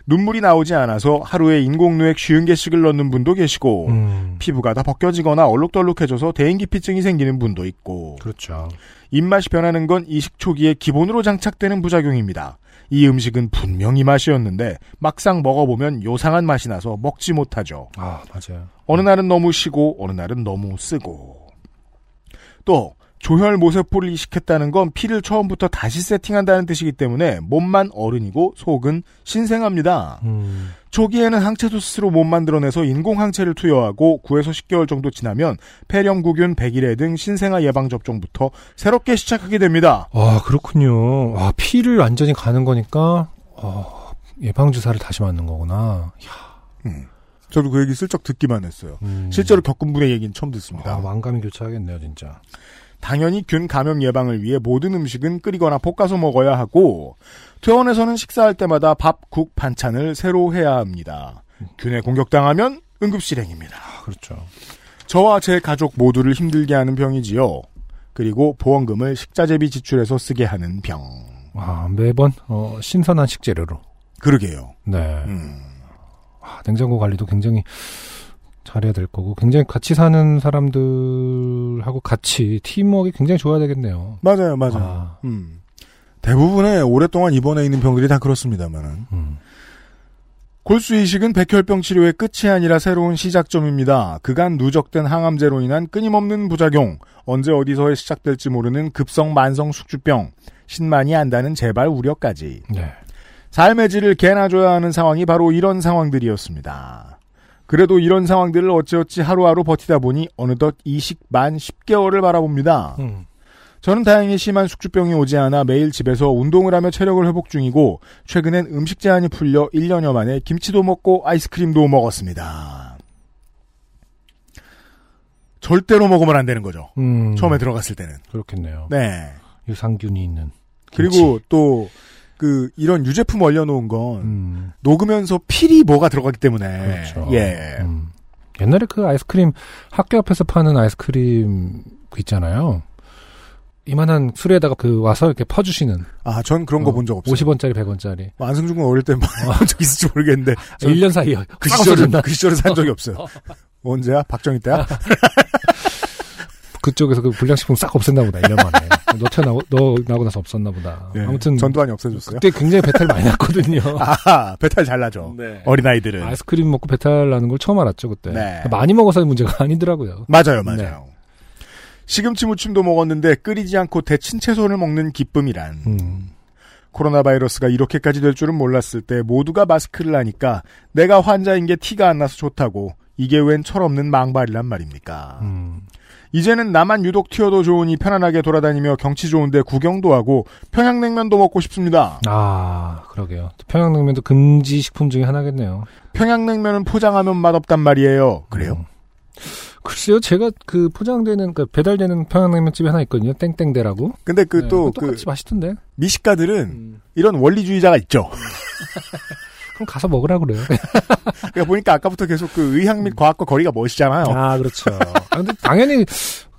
눈물이 나오지 않아서 하루에 인공누액 쉬운 개씩을 넣는 분도 계시고 음, 피부가 다 벗겨지거나 얼룩덜룩해져서 대인기피증이 생기는 분도 있고 그렇죠. 입맛이 변하는 건 이식 초기에 기본으로 장착되는 부작용입니다. 이 음식은 분명히 맛이었는데 막상 먹어보면 요상한 맛이 나서 먹지 못하죠. 아, 맞아요. 어느 날은 너무 시고 어느 날은 너무 쓰고 또 조혈 모세포를 이식했다는 건 피를 처음부터 다시 세팅한다는 뜻이기 때문에 몸만 어른이고 속은 신생합니다. 음, 초기에는 항체도 스스로 못 만들어내서 인공 항체를 투여하고 9에서 10개월 정도 지나면 폐렴구균, 백일해 등 신생아 예방 접종부터 새롭게 시작하게 됩니다. 아, 그렇군요. 아, 피를 완전히 가는 거니까, 어, 예방주사를 다시 맞는 거구나. 이야, 저도 그 얘기 슬쩍 듣기만 했어요. 음. 실제로 겪은 분의 얘기는 처음 듣습니다. 아, 왕감이 교차하겠네요, 진짜. 당연히 균 감염 예방을 위해 모든 음식은 끓이거나 볶아서 먹어야 하고 퇴원에서는 식사할 때마다 밥, 국, 반찬을 새로 해야 합니다. 균에 공격당하면 응급실행입니다. 아, 그렇죠. 저와 제 가족 모두를 힘들게 하는 병이지요. 그리고 보험금을 식자재비 지출해서 쓰게 하는 병. 아, 매번 어, 신선한 식재료로. 그러게요. 네. 음. 아, 냉장고 관리도 굉장히 잘해야 될 거고 굉장히 같이 사는 사람들하고 같이 팀워크가 굉장히 좋아야 되겠네요. 맞아요, 맞아요. 아, 음. 대부분의 오랫동안 입원해 있는 병들이 다 그렇습니다만은. 음. 골수 이식은 백혈병 치료의 끝이 아니라 새로운 시작점입니다. 그간 누적된 항암제로 인한 끊임없는 부작용, 언제 어디서 시작될지 모르는 급성 만성 숙주병, 신만이 안다는 재발 우려까지. 네. 삶의 질을 개나 줘야 하는 상황이 바로 이런 상황들이었습니다. 그래도 이런 상황들을 어찌어찌 하루하루 버티다 보니 어느덧 이식 만 10개월을 바라봅니다. 음. 저는 다행히 심한 숙주병이 오지 않아 매일 집에서 운동을 하며 체력을 회복 중이고 최근엔 음식 제한이 풀려 1년여 만에 김치도 먹고 아이스크림도 먹었습니다. 절대로 먹으면 안 되는 거죠. 음. 처음에 들어갔을 때는. 그렇겠네요. 네. 유산균이 있는. 그리고 또 그 이런 유제품 얼려놓은 건 음. 녹으면서 필이 뭐가 들어가기 때문에 그렇죠. 예. 음. 옛날에 그 아이스크림 학교 앞에서 파는 아이스크림 그 있잖아요. 이만한 술에다가 그 와서 이렇게 퍼주시는 아, 전 그런 거 어, 본적 없어요. 50원짜리 100원짜리 뭐 안승준 군 어릴 때본 적 있을지 모르겠는데 전 1년 사이에 그싹 시절은? 그 시절은 산 적이 없어요. 언제야? 박정희 때야? 그쪽에서 그 불량식품 싹 없앴나 보다 1년 만에 너 태어나고 너 나고 나서 없었나 보다 예. 아무튼 전두환이 없애줬어요. 그때 굉장히 배탈 많이 났거든요 아, 배탈 잘 나죠. 네. 어린아이들은. 아이스크림 먹고 배탈 나는 걸 처음 알았죠 그때 네. 많이 먹어서 문제가 아니더라고요 맞아요, 맞아요. 네. 시금치 무침도 먹었는데 끓이지 않고 데친 채소를 먹는 기쁨이란. 음. 코로나 바이러스가 이렇게까지 될 줄은 몰랐을 때 모두가 마스크를 하니까 내가 환자인 게 티가 안 나서 좋다고 이게 웬 철없는 망발이란 말입니까. 음. 이제는 나만 유독 튀어도 좋으니 편안하게 돌아다니며 경치 좋은데 구경도 하고 평양냉면도 먹고 싶습니다. 아 그러게요 평양냉면도 금지 식품 중에 하나겠네요 평양냉면은 포장하면 맛없단 말이에요. 그래요? 음. 글쎄요, 제가 그 포장되는, 그 배달되는 평양냉면 집이 하나 있거든요. 땡땡대라고. 근데 그 네, 또 그것도 그 같이 맛있던데. 미식가들은 이런 원리주의자가 있죠. 그럼 가서 먹으라 그래요. 그러니까 보니까 아까부터 계속 그 의학 및 과학과 거리가 멋이잖아요. 아, 그렇죠. 아, 근데 당연히,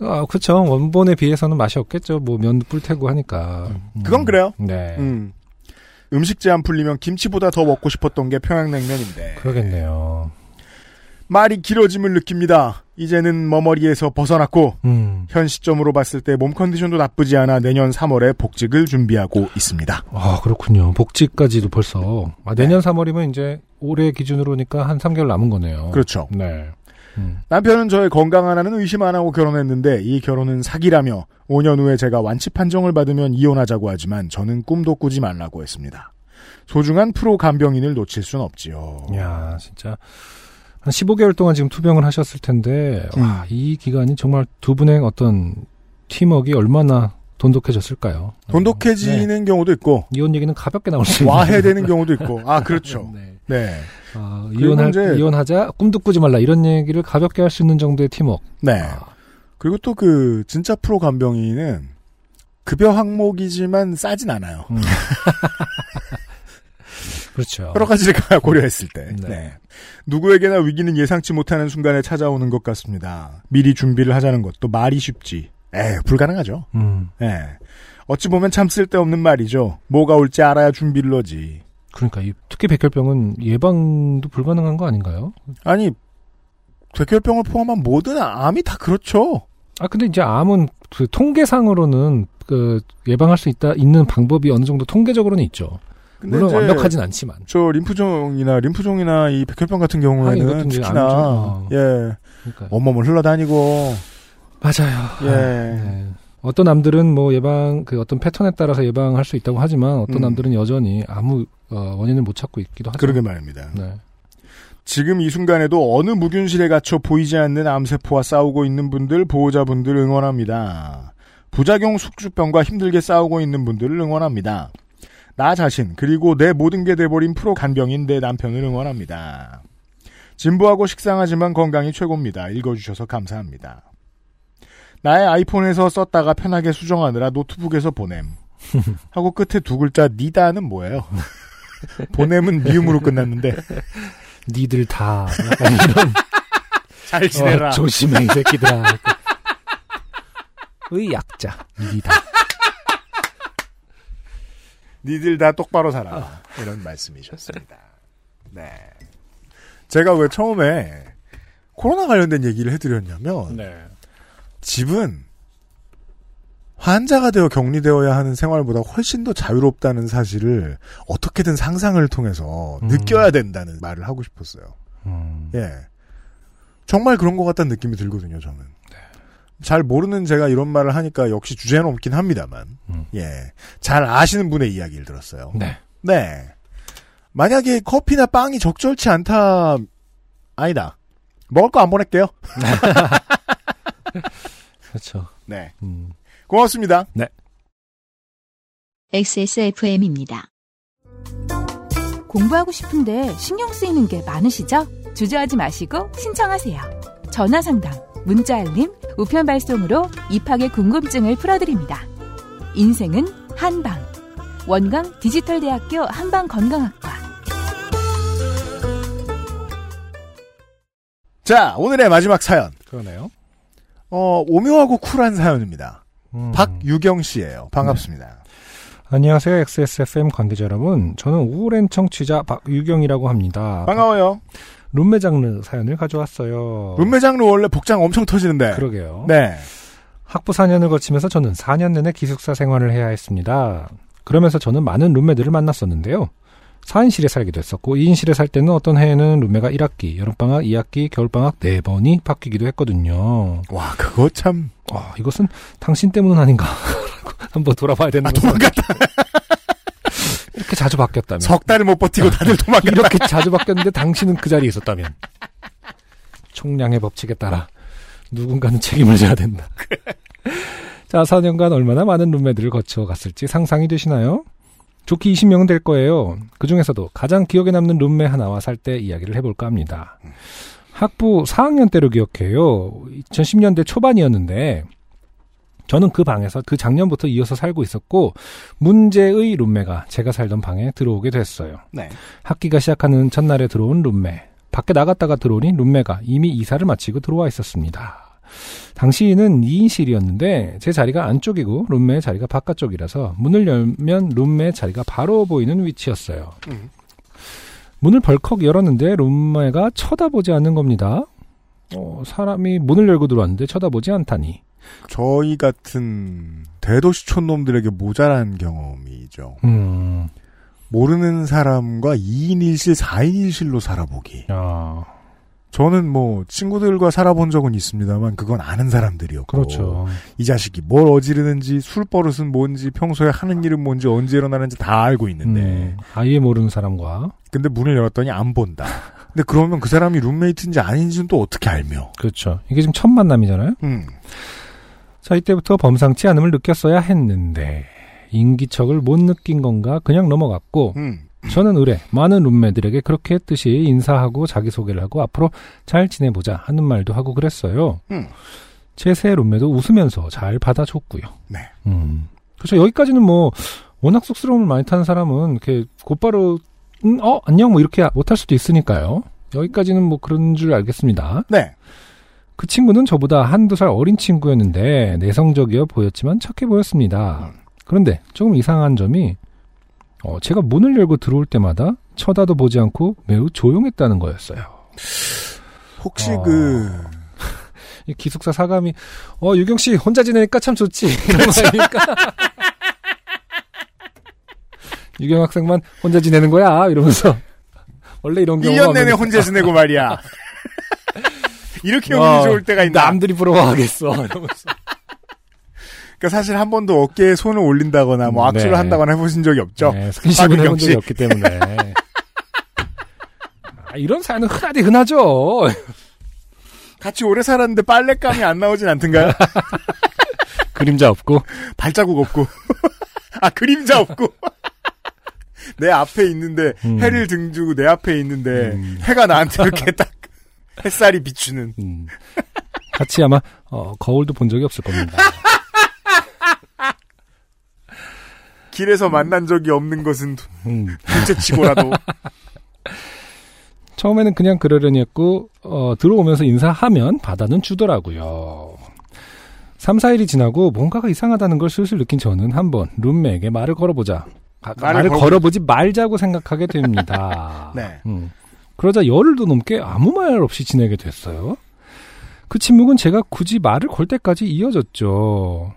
아, 그렇죠. 원본에 비해서는 맛이 없겠죠. 뭐 면도 뿔테고 하니까. 음. 그건 그래요. 네. 음. 음식 제한 풀리면 김치보다 더 먹고 싶었던 게 평양냉면인데 그러겠네요. 말이 길어짐을 느낍니다. 이제는 머머리에서 벗어났고 음. 현 시점으로 봤을 때 몸 컨디션도 나쁘지 않아 내년 3월에 복직을 준비하고 있습니다. 아, 그렇군요. 복지까지도 벌써. 아, 내년 3월이면 이제 올해 기준으로니까 한 3개월 남은 거네요. 그렇죠. 네. 음. 남편은 저의 건강 하나는 의심 안 하고 결혼했는데 이 결혼은 사기라며 5년 후에 제가 완치 판정을 받으면 이혼하자고 하지만 저는 꿈도 꾸지 말라고 했습니다. 소중한 프로 간병인을 놓칠 순 없지요. 야, 진짜. 한 15개월 동안 지금 투병을 하셨을 텐데, 음. 와, 이 기간이 정말 두 분의 어떤 팀워크가 얼마나 돈독해졌을까요? 돈독해지는 네. 경우도 있고 이혼 얘기는 가볍게 나올 수 있는. 와해되는 경우도 있고 아 그렇죠. 네. 네. 아, 이혼할, 이제- 이혼하자, 꿈도 꾸지 말라, 이런 얘기를 가볍게 할 수 있는 정도의 팀워크. 네. 아, 그리고 또 그 진짜 프로 간병인은 급여 항목이지만 싸진 않아요. 음. 그렇죠. 여러 가지를 고려했을 때. 네. 네. 누구에게나 위기는 예상치 못하는 순간에 찾아오는 것 같습니다. 미리 준비를 하자는 것도 말이 쉽지. 에 불가능하죠. 음, 예. 어찌 보면 참 쓸데없는 말이죠. 뭐가 올지 알아야 준비를 하지. 그러니까, 이, 특히 백혈병은 예방도 불가능한 거 아닌가요? 아니, 백혈병을 포함한 모든 암이 다 그렇죠. 아, 근데 이제 암은 그 통계상으로는 그 예방할 수 있다, 있는 방법이 어느 정도 통계적으로는 있죠. 물론 완벽하진 않지만. 저 림프종이나 림프종이나 이 백혈병 같은 경우에는 특히나. 어. 예 그러니까. 온몸을 흘러다니고 맞아요. 예 네. 어떤 남들은 뭐 예방 그 어떤 패턴에 따라서 예방할 수 있다고 하지만 어떤 음. 남들은 여전히 아무 어, 원인을 못 찾고 있기도 하죠. 그러게 말입니다. 네. 지금 이 순간에도 어느 무균실에 갇혀 보이지 않는 암세포와 싸우고 있는 분들 보호자분들 응원합니다. 부작용 숙주병과 힘들게 싸우고 있는 분들을 응원합니다. 나 자신 그리고 내 모든 게 돼버린 프로 간병인 내 남편을 응원합니다. 진부하고 식상하지만 건강이 최고입니다. 읽어주셔서 감사합니다. 나의 아이폰에서 썼다가 편하게 수정하느라 노트북에서 보냄. 하고 끝에 두 글자 니다는 뭐예요? 보냄은 미음으로 끝났는데 니들 다 이런 잘 지내라. 어, 조심해, 이 새끼들아. 의 약자, 니다. 니들 다 똑바로 살아. 이런 말씀이셨습니다. 네. 제가 왜 처음에 코로나 관련된 얘기를 해드렸냐면 네. 집은 환자가 되어 격리되어야 하는 생활보다 훨씬 더 자유롭다는 사실을 어떻게든 상상을 통해서 음. 느껴야 된다는 말을 하고 싶었어요. 음, 예. 정말 그런 것 같다는 느낌이 들거든요, 저는. 잘 모르는 제가 이런 말을 하니까 역시 주제는 없긴 합니다만, 음. 예. 잘 아시는 분의 이야기를 들었어요. 네. 네. 만약에 커피나 빵이 적절치 않다, 아니다. 먹을 거 안 보낼게요. 그렇죠. 네. 음. 고맙습니다. XSFM입니다. 공부하고 싶은데 신경 쓰이는 게 많으시죠? 주저하지 마시고 신청하세요. 전화 상담, 문자 알림, 우편 발송으로 입학의 궁금증을 풀어드립니다. 인생은 한방. 원광 디지털대학교 한방건강학과. 자, 오늘의 마지막 사연. 그러네요. 어, 오묘하고 쿨한 사연입니다. 음. 박유경 씨예요. 반갑습니다. 안녕하세요, XSFM 관계자 여러분. 저는 우울한 청취자 박유경이라고 합니다. 반가워요. 룸메 장르 사연을 가져왔어요. 룸메 장르 원래 복장 엄청 터지는데. 그러게요. 네. 학부 4년을 거치면서 저는 4년 내내 기숙사 생활을 해야 했습니다. 그러면서 저는 많은 룸메들을 만났었는데요. 4인실에 살기도 했었고 2인실에 살 때는 어떤 해에는 룸메가 1학기, 여름방학, 2학기, 겨울방학 4번이 바뀌기도 했거든요. 와, 그거 참. 아, 이것은 당신 때문은 아닌가 한번 돌아봐야 되는 아. 도망갔다. 이렇게 자주 바뀌었다면 석 달을 못 버티고 다들 도망갔다. 이렇게 자주 바뀌었는데 당신은 그 자리에 있었다면 총량의 법칙에 따라 누군가는 책임을 져야 된다. 자, 4년간 얼마나 많은 룸메들을 거쳐갔을지 상상이 되시나요? 좋게 20명은 될 거예요. 그 중에서도 가장 기억에 남는 룸메 하나와 살 때 이야기를 해볼까 합니다. 학부 4학년 때로 기억해요. 2010년대 초반이었는데 저는 그 방에서 그 작년부터 이어서 살고 있었고 문제의 룸메가 제가 살던 방에 들어오게 됐어요. 네. 학기가 시작하는 첫날에 들어온 룸메. 밖에 나갔다가 들어오니 룸메가 이미 이사를 마치고 들어와 있었습니다. 당시는 2인실이었는데 제 자리가 안쪽이고 룸메의 자리가 바깥쪽이라서 문을 열면 룸메의 자리가 바로 보이는 위치였어요. 음. 문을 벌컥 열었는데 룸메가 쳐다보지 않는 겁니다. 어, 사람이 문을 열고 들어왔는데 쳐다보지 않다니. 저희 같은 대도시촌 놈들에게 모자란 경험이죠. 음, 모르는 사람과 2인 1실, 4인 1실로 살아보기. 야, 저는 뭐 친구들과 살아본 적은 있습니다만 그건 아는 사람들이었고 그렇죠. 이 자식이 뭘 어지르는지 술 버릇은 뭔지 평소에 하는 일은 뭔지 언제 일어나는지 다 알고 있는데 음, 아예 모르는 사람과 근데 문을 열었더니 안 본다. 근데 그러면 그 사람이 룸메이트인지 아닌지는 또 어떻게 알며? 그렇죠. 이게 지금 첫 만남이잖아요. 음. 자, 이때부터 범상치 않음을 느꼈어야 했는데, 인기척을 못 느낀 건가 그냥 넘어갔고, 음. 저는 의뢰, 많은 룸메들에게 그렇게 했듯이 인사하고 자기소개를 하고 앞으로 잘 지내보자 하는 말도 하고 그랬어요. 음. 제새 룸메도 웃으면서 잘 받아줬고요. 네. 음. 그렇죠. 여기까지는 뭐, 워낙 쑥스러움을 많이 타는 사람은 이렇게 곧바로, 음, 어, 안녕, 뭐 이렇게 못할 수도 있으니까요. 여기까지는 뭐 그런 줄 알겠습니다. 네. 그 친구는 저보다 한두 살 어린 친구였는데 내성적이어 보였지만 착해 보였습니다. 그런데 조금 이상한 점이 어, 제가 문을 열고 들어올 때마다 쳐다도 보지 않고 매우 조용했다는 거였어요. 혹시 어. 그 이 기숙사 사감이 어 유경 씨 혼자 지내니까 참 좋지 이런 말이니까 유경 학생만 혼자 지내는 거야 이러면서 원래 이런 경우가 1년 내내 혼자 지내고 말이야. 이렇게 와, 운이 좋을 때가 있나? 남들이 부러워하겠어 이러면서 그러니까 사실 한 번도 어깨에 손을 올린다거나 뭐 악수를 네. 한다거나 해보신 적이 없죠. 네, 박유경 해본 적이 씨. 없기 때문에. 아, 이런 사연은 흔하디 흔하죠. 같이 오래 살았는데 빨랫감이 안 나오진 않던가요? 그림자 없고. 발자국 없고. 아, 그림자 없고. 내 앞에 있는데, 음. 해를 등지고 내 앞에 있는데, 음. 해가 나한테 이렇게 딱, 햇살이 비추는. 음. 같이 아마 어, 거울도 본 적이 없을 겁니다. 길에서 만난 적이 없는 것은 음. 둘째 치고라도. 처음에는 그냥 그러려니 했고 어, 들어오면서 인사하면 받아는 주더라고요. 3, 4일이 지나고 뭔가가 이상하다는 걸 슬슬 느낀 저는 한번 룸메에게 말을 걸어보자. 아, 말을 말을, 걸어보- 걸어보지 말자고 생각하게 됩니다. 네. 음. 그러자 열흘도 넘게 아무 말 없이 지내게 됐어요. 그 침묵은 제가 굳이 말을 걸 때까지 이어졌죠.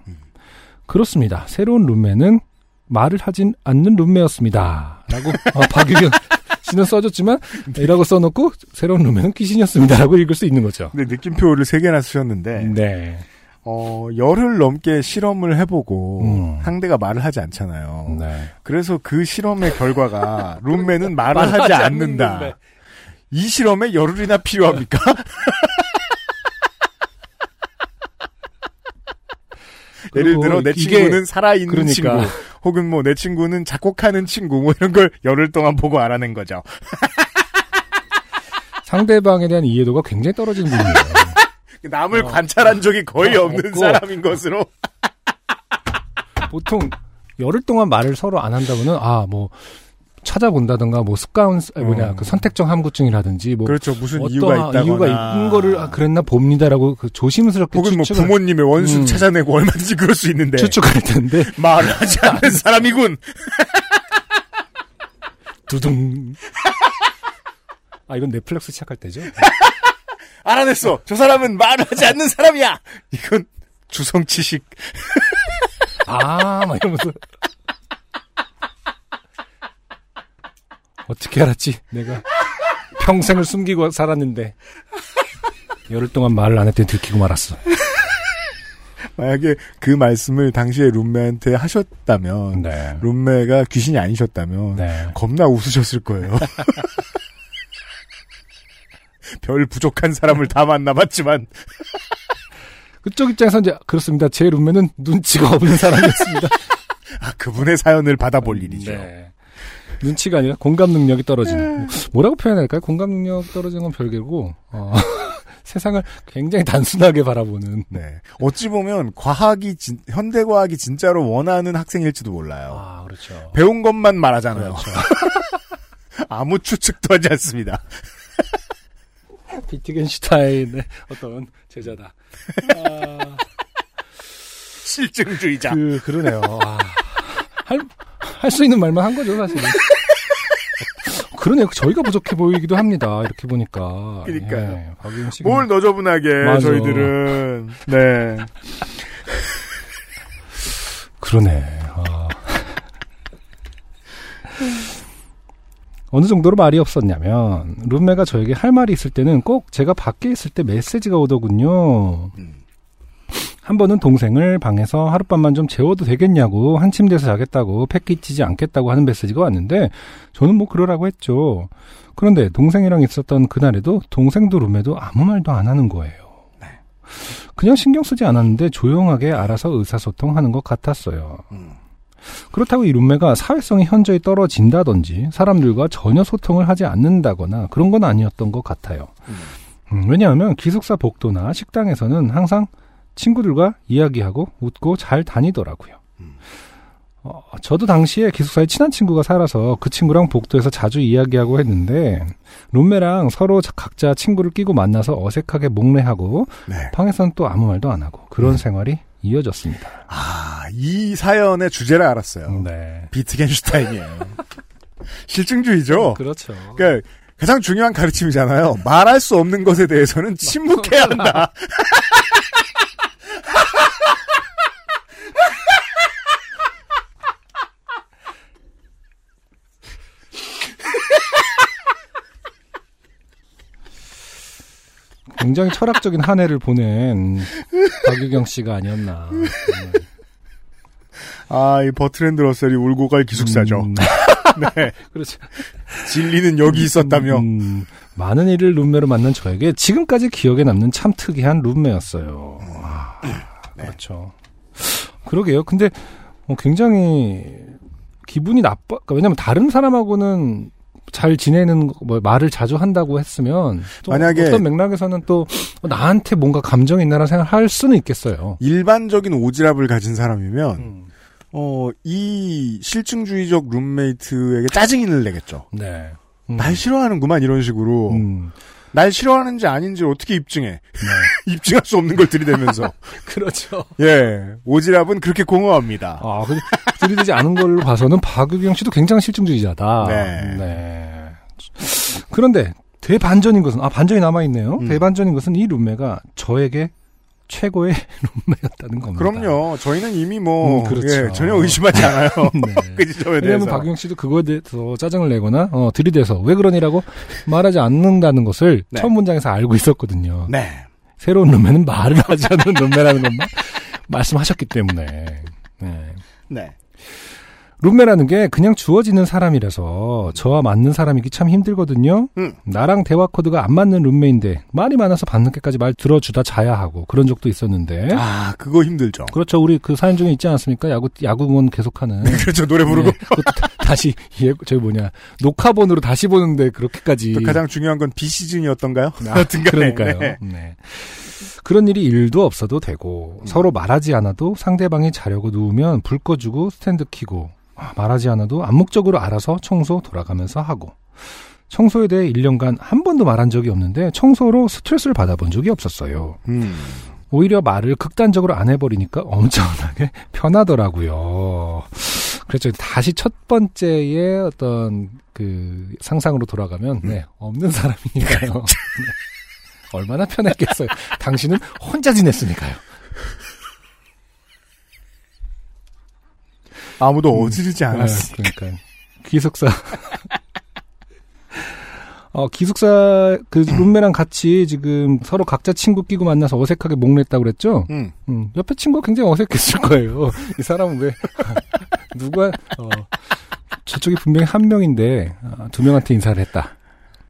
그렇습니다. 새로운 룸메는 말을 하진 않는 룸메였습니다. 라고 어, 박유경 씨는 써줬지만 이라고 써놓고 새로운 룸메는 귀신이었습니다. 라고 읽을 수 있는 거죠. 근데 느낌표를 세 개나 쓰셨는데 네. 어, 열흘 넘게 실험을 해보고 음. 상대가 말을 하지 않잖아요. 네. 그래서 그 실험의 결과가 룸메는 말을 하지 않는 않는다. 이 실험에 열흘이나 필요합니까? 예를 그리고 들어 내 친구는 살아있는 그러니까. 친구 혹은 뭐 내 친구는 작곡하는 친구 뭐 이런 걸 열흘 동안 보고 알아낸 거죠. 상대방에 대한 이해도가 굉장히 떨어지는 분이에요. 남을 관찰한 적이 거의 어, 없는 없고. 사람인 것으로 보통 열흘 동안 말을 서로 안 한다면은 아뭐 찾아본다든가 뭐 습관 뭐냐 음. 그 선택적 함구증이라든지 뭐 그렇죠 무슨 이유가 있다거나 이유가 있는 거를 아, 그랬나 봅니다라고 그 조심스럽게 혹은 뭐 부모님의 원수 음. 찾아내고 얼마든지 그럴 수 있는데 추측할 텐데 말을 하지 않는 사람이군. 두둥 아 이건 넷플릭스 시작할 때죠 알아냈어. 저 사람은 말을 하지 않는 사람이야. 이건 주성치식. 아막 이러면서 어떻게 알았지 내가 평생을 숨기고 살았는데 열흘 동안 말을 안 했더니 들키고 말았어 만약에 그 말씀을 당시에 룸메한테 하셨다면 네. 룸메가 귀신이 아니셨다면 네. 겁나 웃으셨을 거예요. 별 부족한 사람을 다 만나봤지만 그쪽 입장에서 이제 그렇습니다. 제 룸메는 눈치가 없는 사람이었습니다. 아, 그분의 사연을 받아볼 일이죠. 네. 눈치가 아니라 공감 능력이 떨어지는. 뭐라고 표현해야 할까요? 공감 능력 떨어지는 건 별개고 어, 세상을 굉장히 단순하게 바라보는. 네. 어찌 보면 과학이 진- 현대 과학이 진짜로 원하는 학생일지도 몰라요. 아 그렇죠. 배운 것만 말하잖아요. 그렇죠. 아무 추측도 하지 않습니다. 비트겐슈타인의 어떤 제자다. 아, 실증주의자. 그 그러네요. 아, 할 할 수 있는 말만 한 거죠 사실은. 그러네요. 저희가 부족해 보이기도 합니다. 이렇게 보니까. 그러니까요. 예, 씨가 뭘 너저분하게 맞아. 저희들은 네. 그러네. 아. 어느 정도로 말이 없었냐면 룸메가 저에게 할 말이 있을 때는 꼭 제가 밖에 있을 때 메시지가 오더군요. 음. 한 번은 동생을 방에서 하룻밤만 좀 재워도 되겠냐고 한 침대에서 자겠다고 팩 끼치지 않겠다고 하는 메시지가 왔는데 저는 뭐 그러라고 했죠. 그런데 동생이랑 있었던 그날에도 동생도 룸메도 아무 말도 안 하는 거예요. 그냥 신경 쓰지 않았는데 조용하게 알아서 의사소통하는 것 같았어요. 음. 그렇다고 이 룸메가 사회성이 현저히 떨어진다든지 사람들과 전혀 소통을 하지 않는다거나 그런 건 아니었던 것 같아요. 음, 왜냐하면 기숙사 복도나 식당에서는 항상 친구들과 이야기하고 웃고 잘 다니더라고요. 어, 저도 당시에 기숙사에 친한 친구가 살아서 그 친구랑 복도에서 자주 이야기하고 했는데 룸메랑 서로 자- 각자 친구를 끼고 만나서 어색하게 목례하고 네. 방에서는 또 아무 말도 안 하고 그런 생활이 이어졌습니다. 아, 이 사연의 주제를 알았어요. 네. 비트겐슈타인이에요. 실증주의죠. 그렇죠. 그러니까 가장 중요한 가르침이잖아요. 말할 수 없는 것에 대해서는 침묵해야 한다. 굉장히 철학적인 한 해를 보낸 박유경 씨가 아니었나. 아, 이 버트랜드 러셀이 울고 갈 기숙사죠. 음, 네. 그렇죠. 진리는 여기 있었다며. 음, 많은 일을 룸메로 만난 저에게 지금까지 기억에 남는 참 특이한 룸메였어요. 아, 그렇죠. 그러게요. 근데 어, 굉장히 기분이 나빠. 그러니까 왜냐면 다른 사람하고는 잘 지내는 거, 뭐 말을 자주 한다고 했으면 또 만약에- 어떤 맥락에서는 또 나한테 뭔가 감정이 있나라는 생각을 할 수는 있겠어요. 일반적인 오지랖을 가진 사람이면, 음. 어, 이 실증주의적 룸메이트에게 짜증을 내겠죠. 네. 음. 날 싫어하는구만 이런 식으로 음. 날 싫어하는지 아닌지 어떻게 입증해? 입증할 수 없는 걸 들이대면서 그렇죠. 예 오지랖은 그렇게 공허합니다. 아, 근데 들이대지 않은 걸로 봐서는 박유경 씨도 굉장히 실증주의자다. 네. 네. 그런데 대반전인 것은 아 반전이 남아 있네요. 음. 대반전인 것은 이 룸메가 저에게 최고의 룸메였다는 겁니다. 그럼요. 저희는 이미 뭐 음, 그렇죠. 예, 전혀 의심하지 않아요. 네. 그 지점에 왜냐하면 대해서. 박유경 씨도 그거에 대해서 짜증을 내거나 어, 들이대서 왜 그러니라고 말하지 않는다는 것을 네. 첫 문장에서 알고 있었거든요. 네. 새로운 룸메는 말을 하지 않는 룸메라는 것만 말씀하셨기 때문에. 네. 네. 룸메라는 게 그냥 주어지는 사람이라서 저와 맞는 사람이기 참 힘들거든요. 음. 나랑 대화 코드가 안 맞는 룸메인데 말이 많아서 밤늦게까지 말 들어주다 자야 하고 그런 적도 있었는데. 아 그거 힘들죠. 그렇죠. 우리 그 사연 중에 있지 않습니까? 야구 야구공원 계속하는. 그렇죠. 노래 부르고 네, 다- 다시 예, 저기 뭐냐 녹화본으로 다시 보는데 그렇게까지. 또 가장 중요한 건 비시즌이었던가요? 아. 그러니까요. 네. 네. 그런 일이 일도 없어도 되고 서로 말하지 않아도 상대방이 자려고 누우면 불 꺼주고 스탠드 키고 아, 말하지 않아도 암묵적으로 알아서 청소 돌아가면서 하고 청소에 대해 1년간 한 번도 말한 적이 없는데 청소로 스트레스를 받아본 적이 없었어요. 음. 오히려 말을 극단적으로 안 해버리니까 엄청나게 편하더라고요. 그렇죠. 다시 첫 번째의 어떤 그 상상으로 돌아가면 네, 없는 사람이니까요. 네. 얼마나 편했겠어요. 당신은 혼자 지냈으니까요. 아무도 어지르지 않았어. 네, 그러니까 기숙사. 어, 기숙사 그 룸메랑 같이 지금 서로 각자 친구 끼고 만나서 어색하게 목냈다고 그랬죠? 음. 음, 옆에 친구가 굉장히 어색했을 거예요. 이 사람은 왜, 누가, 어, 저쪽이 분명히 한 명인데, 어, 두 명한테 인사를 했다.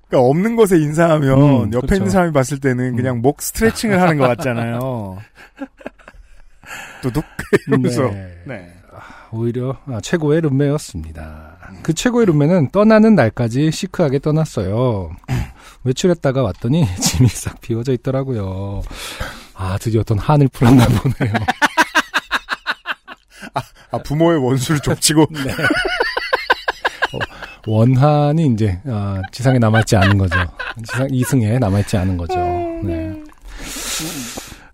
그러니까 없는 것에 인사하면 음, 옆에 그렇죠. 있는 사람이 봤을 때는 그냥 목 스트레칭을 하는 것 같잖아요. 두둑 이러면서. 네. 네. 오히려 아, 최고의 룸메였습니다. 그 최고의 룸메는 떠나는 날까지 시크하게 떠났어요. 외출했다가 왔더니 짐이 싹 비워져 있더라고요. 아, 드디어 어떤 한을 풀었나 보네요. 아 부모의 원수를 좁치고 네. 어, 원한이 이제 아, 지상에 남아있지 않은 거죠. 지상 이승에 남아있지 않은 거죠. 네.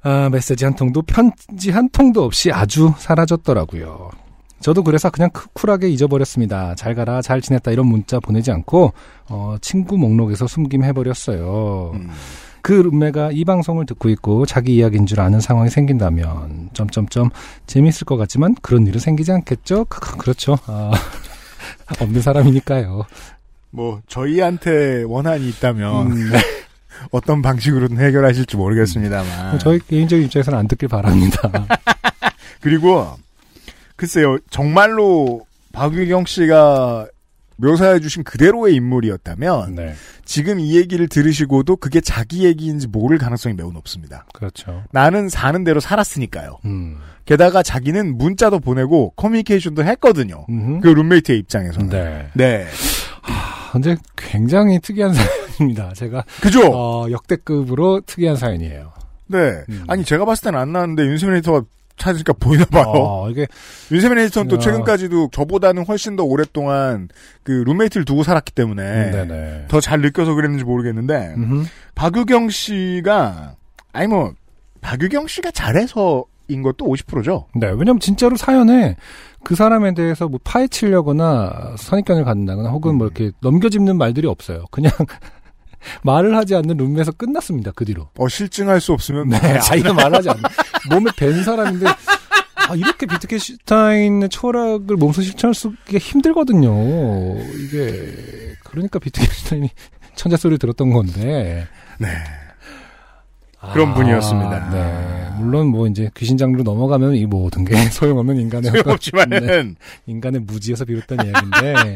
아, 메시지 한 통도 편지 한 통도 없이 아주 사라졌더라고요. 저도 그래서 그냥 크- 쿨하게 잊어버렸습니다. 잘 가라, 잘 지냈다 이런 문자 보내지 않고 어, 친구 목록에서 숨김 해버렸어요. 음. 그 룸메가 이 방송을 듣고 있고 자기 이야기인 줄 아는 상황이 생긴다면 점점점 재밌을 것 같지만 그런 일은 생기지 않겠죠? 그렇죠. 아, 없는 사람이니까요. 뭐 저희한테 원한이 있다면 음, 네. 어떤 방식으로든 해결하실지 모르겠습니다만. 저희 개인적인 입장에서는 안 듣길 바랍니다. 그리고 글쎄요 정말로 박유경 씨가 묘사해주신 그대로의 인물이었다면 네, 지금 이 얘기를 들으시고도 그게 자기 얘기인지 모를 가능성이 매우 높습니다. 그렇죠. 나는 사는 대로 살았으니까요. 음, 게다가 자기는 문자도 보내고 커뮤니케이션도 했거든요. 음흠. 그 룸메이트의 입장에서는. 네. 네. 아, 근데 굉장히 특이한 사연입니다. 제가 그죠? 어, 역대급으로 특이한 사연이에요. 네. 음. 아니 제가 봤을 때는 안 나왔는데 윤세민 에디터가 찾으니까 보이나 봐요. 어, 이게 윤세민 에디터는 또 야. 최근까지도 저보다는 훨씬 더 오랫동안 그 룸메이트를 두고 살았기 때문에 음. 더잘 느껴서 그랬는지 모르겠는데 음흠. 박유경 씨가 아니 뭐 박유경 씨가 잘해서 인 것도 50%죠. 네, 왜냐면 진짜로 사연에 그 사람에 대해서 뭐 파헤치려거나 선입견을 갖는다거나 혹은 뭐 이렇게 넘겨짚는 말들이 없어요. 그냥 말을 하지 않는 룸에서 끝났습니다. 그 뒤로. 어 실증할 수 없으면 네, 자기가 말하지 않는 몸에 밴 사람인데 아, 이렇게 비트겐슈타인의 철학을 몸소 실천할 수가 힘들거든요. 이게 그러니까 비트겐슈타인이 천재 소리를 들었던 건데. 네. 그런 분이었습니다. 네. 물론 뭐 이제 귀신 장르로 넘어가면 이 모든 게 소용없는 인간의 소용없지만은 네, 인간의 무지에서 비롯된 이야기인데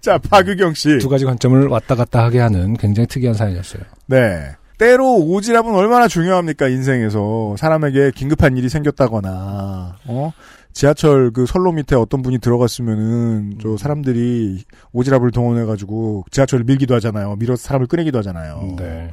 자 박유경 씨. 두 가지 관점을 왔다 갔다 하게 하는 굉장히 특이한 사연이었어요. 네. 때로 오지랖은 얼마나 중요합니까 인생에서 사람에게 긴급한 일이 생겼다거나 어 지하철 그 선로 밑에 어떤 분이 들어갔으면은 저 사람들이 오지랖을 동원해가지고 지하철을 밀기도 하잖아요. 밀어서 사람을 꺼내기도 하잖아요. 네.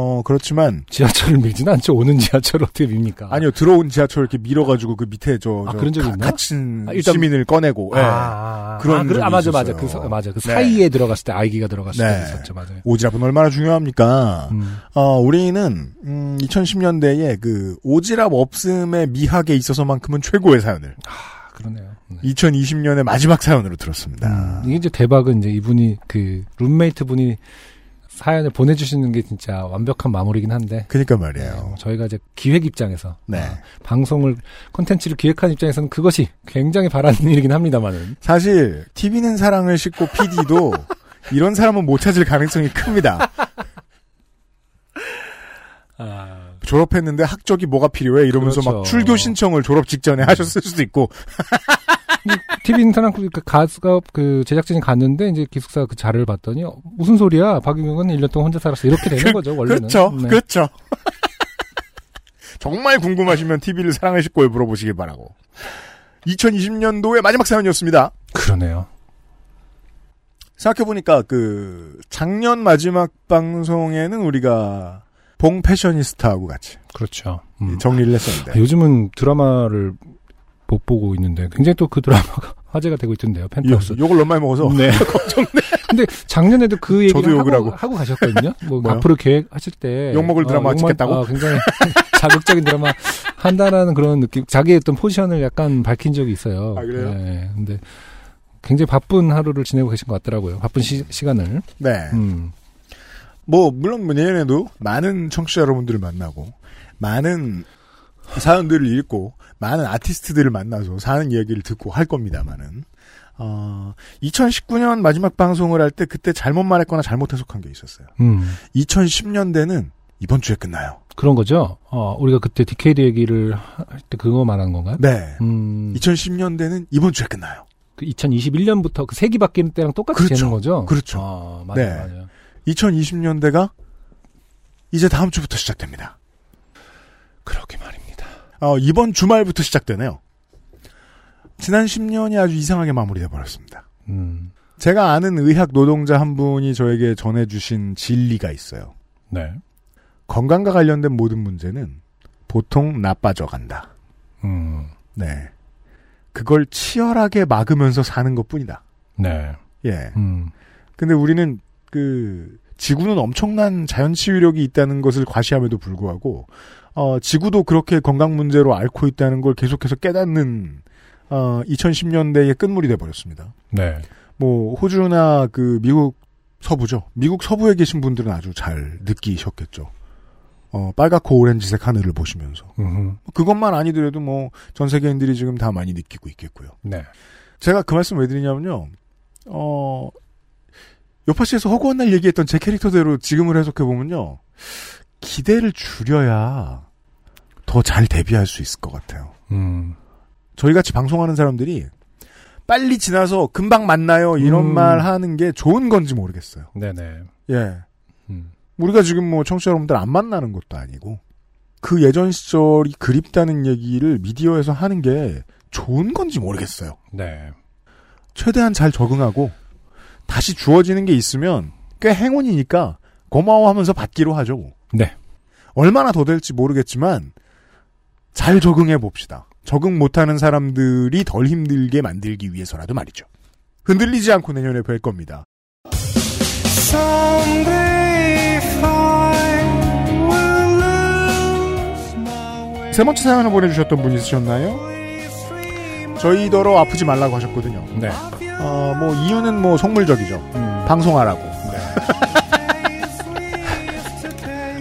어, 그렇지만, 지하철을 밀진 않죠. 오는 지하철을 어떻게 밉니까? 아니요, 들어온 지하철 이렇게 밀어가지고 그 밑에 저, 아, 저 그런 적이 가- 있나? 갇힌 아, 일단- 시민을 꺼내고, 아, 예. 아, 아. 그런 아, 그래, 아, 맞아, 맞아. 그, 사- 맞아. 그 네. 사이에 들어갔을 때, 아이기가 들어갔을 네. 때 있었죠. 맞아요. 오지랖은 얼마나 중요합니까? 음. 어, 우리는, 음, 2010년대에 그, 오지랖 없음의 미학에 있어서만큼은 최고의 사연을, 아, 그러네요. 네. 2020년의 마지막 사연으로 들었습니다. 음, 이게 이제 대박은 이제 이분이 그 룸메이트 분이 사연을 보내주시는 게 진짜 완벽한 마무리긴 한데 그니까 말이에요. 저희가 이제 기획 입장에서 네. 어, 방송을 콘텐츠를 기획하는 입장에서는 그것이 굉장히 바라는 일이긴 합니다만은 사실, TV는 사랑을 싣고 PD도 이런 사람은 못 찾을 가능성이 큽니다. 아, 졸업했는데 학적이 뭐가 필요해? 이러면서 막 그렇죠. 출교 신청을 졸업 직전에 하셨을 수도 있고. TV 인터넷 그 가수가 그 제작진이 갔는데 이제 기숙사 그 자료를 봤더니 어, 무슨 소리야 박윤경은 1년 동안 혼자 살았어 이렇게 되는 거죠 원래는 그렇죠. 네. 그렇죠. 정말 궁금하시면 TV를 사랑을 싣고에 물어보시길 바라고. 2020년도의 마지막 사연이었습니다. 그러네요 생각해보니까 그 작년 마지막 방송에는 우리가 봉 패셔니스타하고 같이 그렇죠 음. 정리를 했었는데 아, 요즘은 드라마를 못 보고 있는데 굉장히 또 그 드라마가 화제가 되고 있던데요. 펜트하우스. 요- 욕을 너무 많이 먹어서 네. 근데 작년에도 그 얘기를 하고, 하고. 하고 가셨거든요. 뭐? 앞으로 계획하실 때 욕먹을 드라마 욕만- 찍겠다고? 어, 굉장히 자극적인 드라마 한다라는 그런 느낌. 자기의 어떤 포지션을 약간 밝힌 적이 있어요. 아, 그래요? 네. 근데 굉장히 바쁜 하루를 지내고 계신 것 같더라고요. 바쁜 시, 시간을. 네. 음. 뭐 물론 뭐 내년에도 많은 청취자 여러분들을 만나고 많은 사연들을 읽고 많은 아티스트들을 만나서 사는 이야기를 듣고 할 겁니다만은 어, 2019년 마지막 방송을 할 때 그때 잘못 말했거나 잘못 해석한 게 있었어요. 음. 2010년대는 이번 주에 끝나요. 그런 거죠. 어, 우리가 그때 decade 얘기를 할 때 그거 말하는 건가요? 네. 음. 2010년대는 이번 주에 끝나요. 그 2021년부터 그 세기 바뀌는 때랑 똑같이 그렇죠. 되는 거죠? 그렇죠. 아, 맞아요, 네. 맞아요. 2020년대가 이제 다음 주부터 시작됩니다. 그러게 말입니다. 어, 이번 주말부터 시작되네요. 지난 10년이 아주 이상하게 마무리돼 버렸습니다. 음. 제가 아는 의학 노동자 한 분이 저에게 전해주신 진리가 있어요. 네. 건강과 관련된 모든 문제는 보통 나빠져 간다. 음. 네. 그걸 치열하게 막으면서 사는 것 뿐이다. 네. 예. 음. 근데 우리는 그, 지구는 엄청난 자연 치유력이 있다는 것을 과시함에도 불구하고, 어, 지구도 그렇게 건강 문제로 앓고 있다는 걸 계속해서 깨닫는, 어, 2010년대의 끝물이 돼 버렸습니다. 네. 뭐 호주나 그 미국 서부죠. 미국 서부에 계신 분들은 아주 잘 느끼셨겠죠. 어, 빨갛고 오렌지색 하늘을 보시면서 음. 그것만 아니더라도 뭐 전 세계인들이 지금 다 많이 느끼고 있겠고요. 네. 제가 그 말씀 왜 드리냐면요. 어, 요파시에서 허구한 날 얘기했던 제 캐릭터대로 지금을 해석해 보면요. 기대를 줄여야 더 잘 대비할 수 있을 것 같아요. 음. 저희 같이 방송하는 사람들이 빨리 지나서 금방 만나요 이런 음. 말 하는 게 좋은 건지 모르겠어요. 네네. 예. 음. 우리가 지금 뭐 청취자 여러분들 안 만나는 것도 아니고 그 예전 시절이 그립다는 얘기를 미디어에서 하는 게 좋은 건지 모르겠어요. 네. 최대한 잘 적응하고 다시 주어지는 게 있으면 꽤 행운이니까 고마워하면서 받기로 하죠. 뭐. 네. 얼마나 더 될지 모르겠지만 잘 적응해 봅시다. 적응 못하는 사람들이 덜 힘들게 만들기 위해서라도 말이죠. 흔들리지 않고 내년에 뵐 겁니다. 세 번째 사연을 보내주셨던 분 있으셨나요? 저희더러 아프지 말라고 하셨거든요. 네. 어, 뭐 이유는 뭐 속물적이죠. 음. 방송하라고.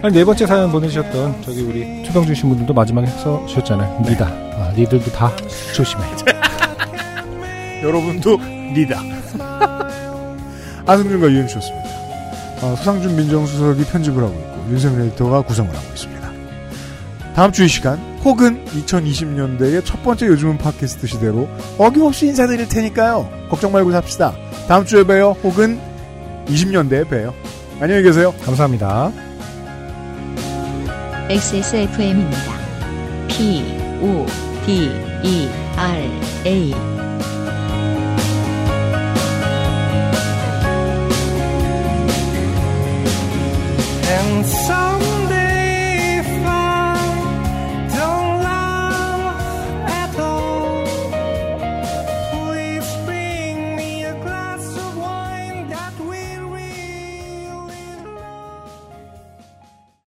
아니, 네 번째 사연 보내주셨던 저기 우리 투병 주신 분들도 마지막에 써 주셨잖아요. 니다. 아, 니들도 다 조심해. 여러분도 리다. 아승준과 유엠씨였습니다. 어, 소상준 민정수석이 편집을 하고 있고 윤세민 에디터가 구성을 하고 있습니다. 다음 주 이 시간 혹은 2020년대의 첫 번째 요즘은 팟캐스트 시대로 어김없이 인사드릴 테니까요. 걱정 말고 삽시다. 다음 주에 봬요. 혹은 20년대에 봬요. 안녕히 계세요. 감사합니다. XSFM입니다. P, O, D, E, R, A.